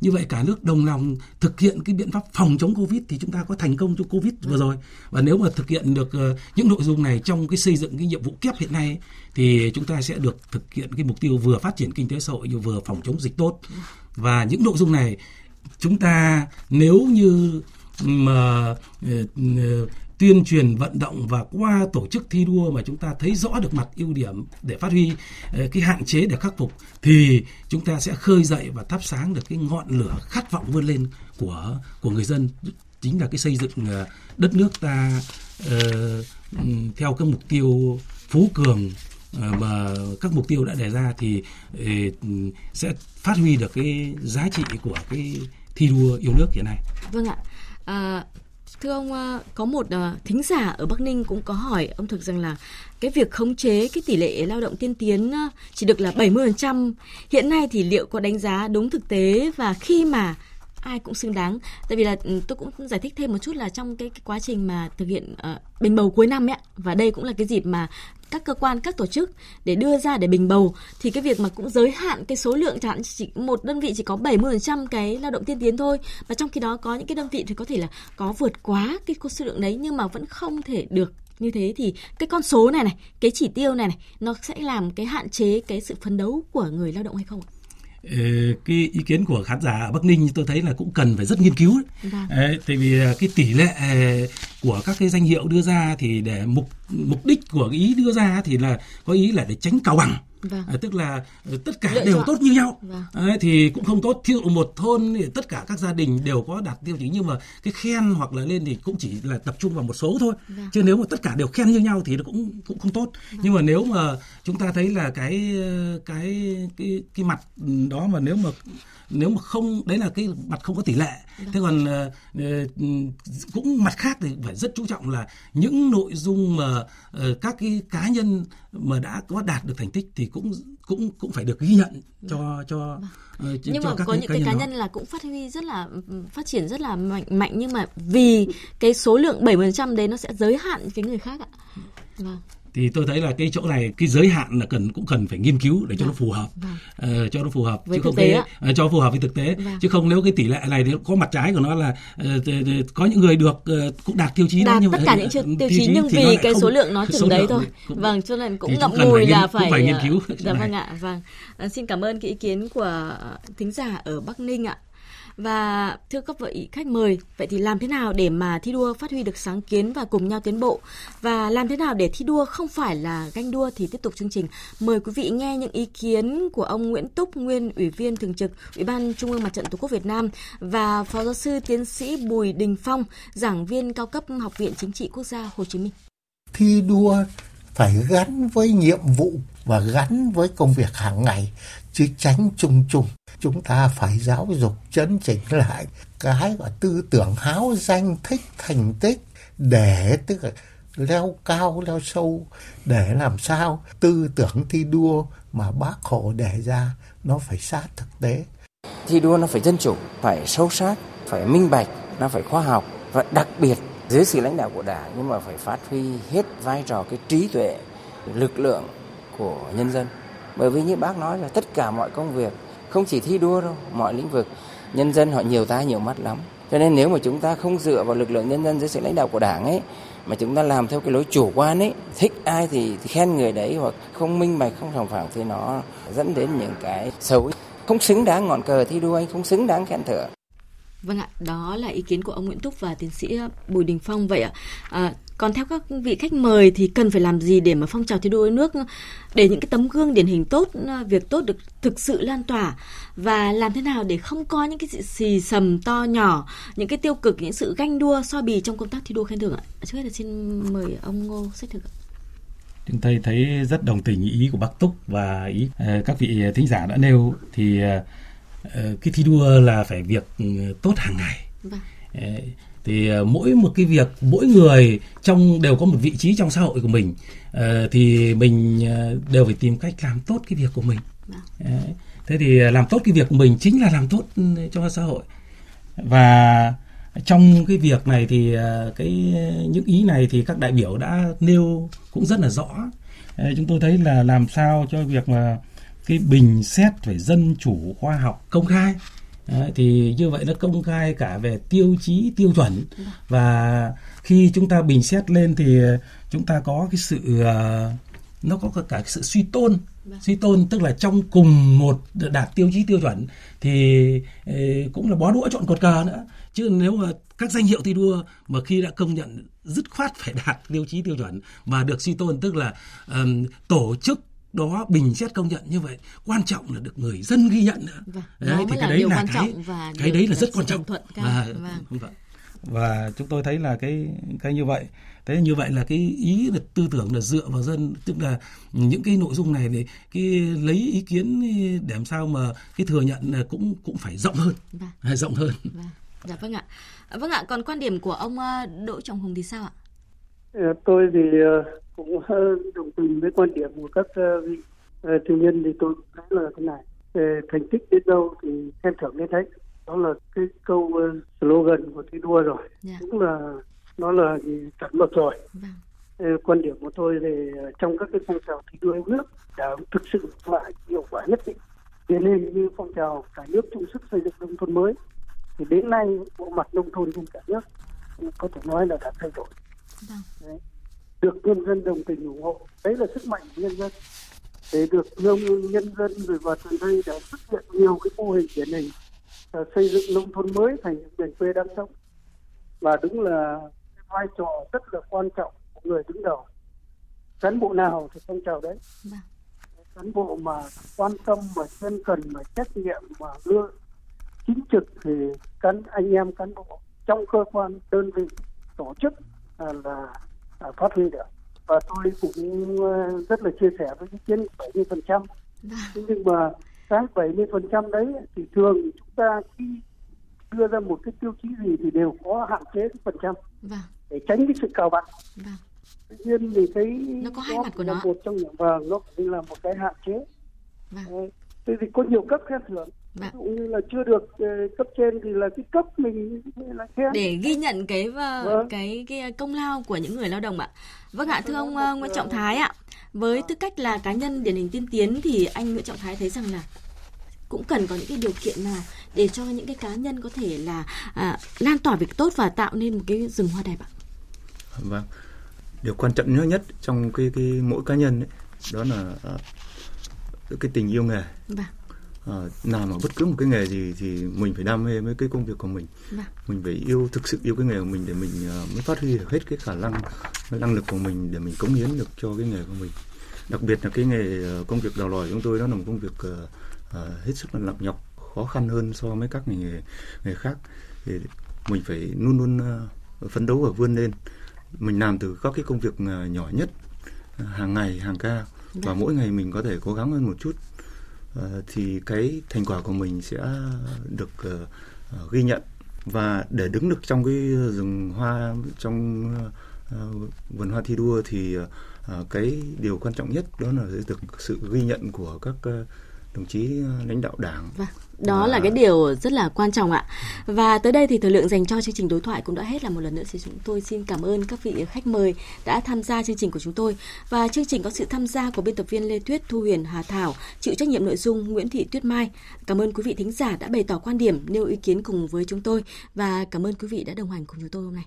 như vậy cả nước đồng lòng thực hiện cái biện pháp phòng chống covid thì chúng ta có thành công cho covid vừa rồi. Và nếu mà thực hiện được uh, những nội dung này trong cái xây dựng cái nhiệm vụ kép hiện nay thì chúng ta sẽ được thực hiện cái mục tiêu vừa phát triển kinh tế xã hội vừa phòng chống dịch tốt. Và những nội dung này chúng ta nếu như mà ờ, ờ, tuyên truyền vận động và qua tổ chức thi đua mà chúng ta thấy rõ được mặt ưu điểm để phát huy ờ, cái hạn chế để khắc phục thì chúng ta sẽ khơi dậy và thắp sáng được cái ngọn lửa khát vọng vươn lên của của người dân. Chính là cái xây dựng đất nước ta uh, theo cái mục tiêu phú cường Ờ, mà các mục tiêu đã đề ra thì ờ, sẽ phát huy được cái giá trị của cái thi đua yêu nước hiện nay. Vâng ạ. À, thưa ông có một thính giả ở Bắc Ninh cũng có hỏi ông thực rằng là cái việc khống chế cái tỷ lệ lao động tiên tiến chỉ được là 70%. Hiện nay thì liệu có đánh giá đúng thực tế và khi mà ai cũng xứng đáng tại vì là ừ, tôi cũng giải thích thêm một chút là trong cái, cái quá trình mà thực hiện uh, bình bầu cuối năm ấy và đây cũng là cái dịp mà các cơ quan, các tổ chức để đưa ra để bình bầu, thì cái việc mà cũng giới hạn cái số lượng chẳng chỉ một đơn vị chỉ có 70% cái lao động tiên tiến thôi, và trong khi đó có những cái đơn vị thì có thể là có vượt quá cái số lượng đấy, nhưng mà vẫn không thể được như thế, thì cái con số này này, cái chỉ tiêu này này, nó sẽ làm cái hạn chế cái sự phấn đấu của người lao động hay không ạ? Cái ý kiến của khán giả ở Bắc Ninh tôi thấy là cũng cần phải rất nghiên cứu đấy. Vâng. tại vì cái tỷ lệ của các cái danh hiệu đưa ra thì để mục mục đích của ý đưa ra thì là có ý là để tránh cào bằng Vâng. À, tức là ờ, tất cả Lựa đều chọn. tốt như nhau vâng. à, thì cũng không tốt dụ một thôn thì tất cả các gia đình đều có đạt tiêu chí nhưng mà cái khen hoặc là lên thì cũng chỉ là tập trung vào một số thôi vâng. chứ nếu mà tất cả đều khen như nhau thì nó cũng cũng không tốt vâng. nhưng mà nếu mà chúng ta thấy là cái cái cái cái mặt đó mà nếu mà nếu mà không đấy là cái mặt không có tỷ lệ vâng. thế còn uh, cũng mặt khác thì phải rất chú trọng là những nội dung mà uh, các cái cá nhân mà đã có đạt được thành tích thì cũng cũng cũng phải được ghi nhận cho vâng. cho vâng. uh, nhưng cho mà các có những cái cá nhân, là cũng phát huy rất là phát triển rất là mạnh mạnh nhưng mà vì cái số lượng 70% đấy nó sẽ giới hạn cái người khác ạ. Vâng thì tôi thấy là cái chỗ này cái giới hạn là cần cũng cần phải nghiên cứu để cho vâng. nó phù hợp. Vâng. uh, cho nó phù hợp với chứ không cái uh, cho phù hợp với thực tế. Vâng. chứ không nếu cái tỷ lệ này thì có mặt trái của nó là uh, có những người được uh, cũng đạt tiêu chí đạt nhưng tất cả những tiêu, tiêu chí nhưng vì cái số lượng nó chừng đấy thôi. Cũng, vâng cho nên cũng ngậm ngùi là phải, phải nghiên cứu. dạ vâng ạ. Vâng. Xin cảm ơn cái ý kiến của thính giả ở Bắc Ninh ạ và thưa các vị khách mời, vậy thì làm thế nào để mà thi đua phát huy được sáng kiến và cùng nhau tiến bộ? Và làm thế nào để thi đua không phải là ganh đua thì tiếp tục chương trình. Mời quý vị nghe những ý kiến của ông Nguyễn Túc, nguyên Ủy viên Thường trực Ủy ban Trung ương Mặt trận Tổ quốc Việt Nam và Phó giáo sư tiến sĩ Bùi Đình Phong, giảng viên cao cấp Học viện Chính trị Quốc gia Hồ Chí Minh. Thi đua phải gắn với nhiệm vụ và gắn với công việc hàng ngày chứ tránh chung chung chúng ta phải giáo dục, chấn chỉnh lại cái và tư tưởng háo danh thích, thành tích để tức là leo cao, leo sâu, để làm sao tư tưởng thi đua mà bác hồ đề ra nó phải sát thực tế. Thi đua nó phải dân chủ, phải sâu sát, phải minh bạch, nó phải khoa học và đặc biệt dưới sự lãnh đạo của đảng nhưng mà phải phát huy hết vai trò cái trí tuệ, lực lượng của nhân dân. Bởi vì như bác nói là tất cả mọi công việc không chỉ thi đua đâu mọi lĩnh vực. Nhân dân họ nhiều tai nhiều mắt lắm. Cho nên nếu mà chúng ta không dựa vào lực lượng nhân dân dưới sự lãnh đạo của đảng ấy mà chúng ta làm theo cái lối chủ quan ấy thích ai thì, thì khen người đấy hoặc không minh bạch không sòng phẳng thì nó dẫn đến những cái xấu. Không xứng đáng ngọn cờ thi đua anh không xứng đáng khen thưởng. Vâng ạ, đó là ý kiến của ông Nguyễn Túc và tiến sĩ Bùi Đình Phong vậy ạ. À, còn theo các vị khách mời thì cần phải làm gì để mà phong trào thi đua nước để những cái tấm gương điển hình tốt, việc tốt được thực sự lan tỏa? Và làm thế nào để không có những cái sự xì sầm to nhỏ, những cái tiêu cực, những sự ganh đua so bì trong công tác thi đua khen thưởng ạ. Trước hết là xin mời ông Ngô Sách Thực ạ. Chúng tôi thấy rất đồng tình ý của bác Túc và ý ờ, các vị thính giả đã nêu thì ờ, cái thi đua là phải việc ừ, tốt hàng ngày. Vâng thì uh, mỗi một cái việc mỗi người trong đều có một vị trí trong xã hội của mình. Uh, thì mình uh, đều phải tìm cách làm tốt cái việc của mình. Uh, thế thì làm tốt cái việc của mình chính là làm tốt ừ, cho xã hội. Và trong cái việc này thì cái những ý này thì các đại biểu đã nêu cũng rất là rõ. Chúng tôi thấy là làm sao cho việc mà cái bình xét phải dân chủ khoa học công khai Đấy, thì như vậy nó công khai cả về tiêu chí tiêu chuẩn. Và khi chúng ta bình xét lên thì chúng ta có cái sự uh, nó có cả cái sự suy tôn. Vâng. suy tôn tức là trong cùng một đạt tiêu chí tiêu chuẩn thì uh, cũng là bó đũa chọn cột cờ nữa. Chứ nếu mà các danh hiệu thi đua mà khi đã công nhận dứt khoát phải <laughs> đạt tiêu chí tiêu chuẩn mà được suy tôn tức là um, tổ chức đó bình xét công nhận như vậy quan trọng là được người dân ghi nhận nữa vâng, đấy thì cái đấy là cái và cái đấy là rất quan trọng thuận và, vâng. vâng. và chúng tôi thấy là cái cái như vậy thế như vậy là cái ý là tư tưởng là dựa vào dân tức là những cái nội dung này thì cái lấy ý kiến để làm sao mà cái thừa nhận cũng cũng phải rộng hơn vâng. rộng hơn vâng. Dạ vâng ạ. Vâng ạ, còn quan điểm của ông Đỗ Trọng Hùng thì sao ạ? Tôi thì cũng đồng tình với quan điểm của các vị thương nhân thì tôi thấy là thế này. Thành tích đến đâu thì khen thưởng đến đấy. Đó là cái câu slogan của thi đua rồi. Yeah. Dạ. Cũng là nó là chuẩn mực rồi. Vâng quan điểm của tôi thì ờ, trong các cái phong trào thi đua yêu nước đã thực sự lại hiệu quả nhất định điển hình như phong trào cả nước chung sức xây dựng nông thôn mới thì đến nay bộ mặt nông thôn trên cả nước có thể nói là đã thay đổi vâng. Đấy. Được nhân dân đồng tình ủng hộ. Đấy là sức mạnh của nhân dân. Để được nông nhân dân rồi vào từ đây đã xuất hiện nhiều cái mô hình điển hình xây dựng nông thôn mới thành những miền quê đang sống. Và đúng là vai trò rất là quan trọng người đứng đầu. Cán bộ nào thì phong trào đấy. Vâng. cán bộ mà quan tâm mà chân cần mà trách nhiệm mà lương chính trực thì cán anh em cán bộ trong cơ quan đơn vị tổ chức à, là phát huy được. Và tôi cũng à, rất là chia sẻ với ý kiến 70 phần trăm. Vâng. nhưng mà cái 70 phần trăm đấy thì thường chúng ta khi đưa ra một cái tiêu chí gì thì đều có hạn chế phần trăm. Vâng. để tránh cái sự cào bằng vâng. Tuy nhiên thì thấy nó có hai mặt của nó. một trong những vàng nó cũng là một cái hạn chế. Vâng. thế thì có nhiều cấp khen thưởng Vâng. cũng như là chưa được uh, cấp trên thì là cái cấp mình là khen để ghi nhận cái uh, vâng. cái cái công lao của những người lao động ạ. Vâng ạ, thưa ông uh, Nguyễn Trọng Thái ạ, với tư cách là cá nhân điển hình tiên tiến thì anh Nguyễn Trọng Thái thấy rằng là cũng cần có những cái điều kiện nào để cho những cái cá nhân có thể là à, lan tỏa việc tốt và tạo nên một cái rừng hoa đẹp ạ. Vâng điều quan trọng nhất nhất trong cái cái mỗi cá nhân ấy, đó là uh, cái tình yêu nghề vâng. Uh, làm ở bất cứ một cái nghề gì thì mình phải đam mê với cái công việc của mình. Vâng. mình phải yêu thực sự yêu cái nghề của mình để mình uh, mới phát huy được hết cái khả năng cái năng lực của mình để mình cống hiến được cho cái nghề của mình. Đặc biệt là cái nghề uh, công việc đào lòi chúng tôi đó là một công việc uh, uh, hết sức là nặng nhọc khó khăn hơn so với các nghề nghề khác. Thì mình phải luôn luôn uh, phấn đấu và vươn lên. Mình làm từ các cái công việc à, nhỏ nhất à, hàng ngày hàng ca. Và dạ. mỗi ngày mình có thể cố gắng hơn một chút. uh, Ờ, thì cái thành quả của mình sẽ được ờ, ờ, ghi nhận và để đứng được trong cái rừng hoa, trong vườn hoa thi đua thì cái điều quan trọng nhất đó là được sự ghi nhận của các đồng chí lãnh đạo đảng. Vâng. Đó à... là cái điều rất là quan trọng ạ. Và tới đây thì thời lượng dành cho chương trình đối thoại cũng đã hết là một lần nữa thì chúng tôi xin cảm ơn các vị khách mời đã tham gia chương trình của chúng tôi. Và chương trình có sự tham gia của biên tập viên Lê Tuyết, Thu Huyền, Hà Thảo, chịu trách nhiệm nội dung Nguyễn Thị Tuyết Mai. Cảm ơn quý vị thính giả đã bày tỏ quan điểm, nêu ý kiến cùng với chúng tôi và cảm ơn quý vị đã đồng hành cùng chúng tôi hôm nay.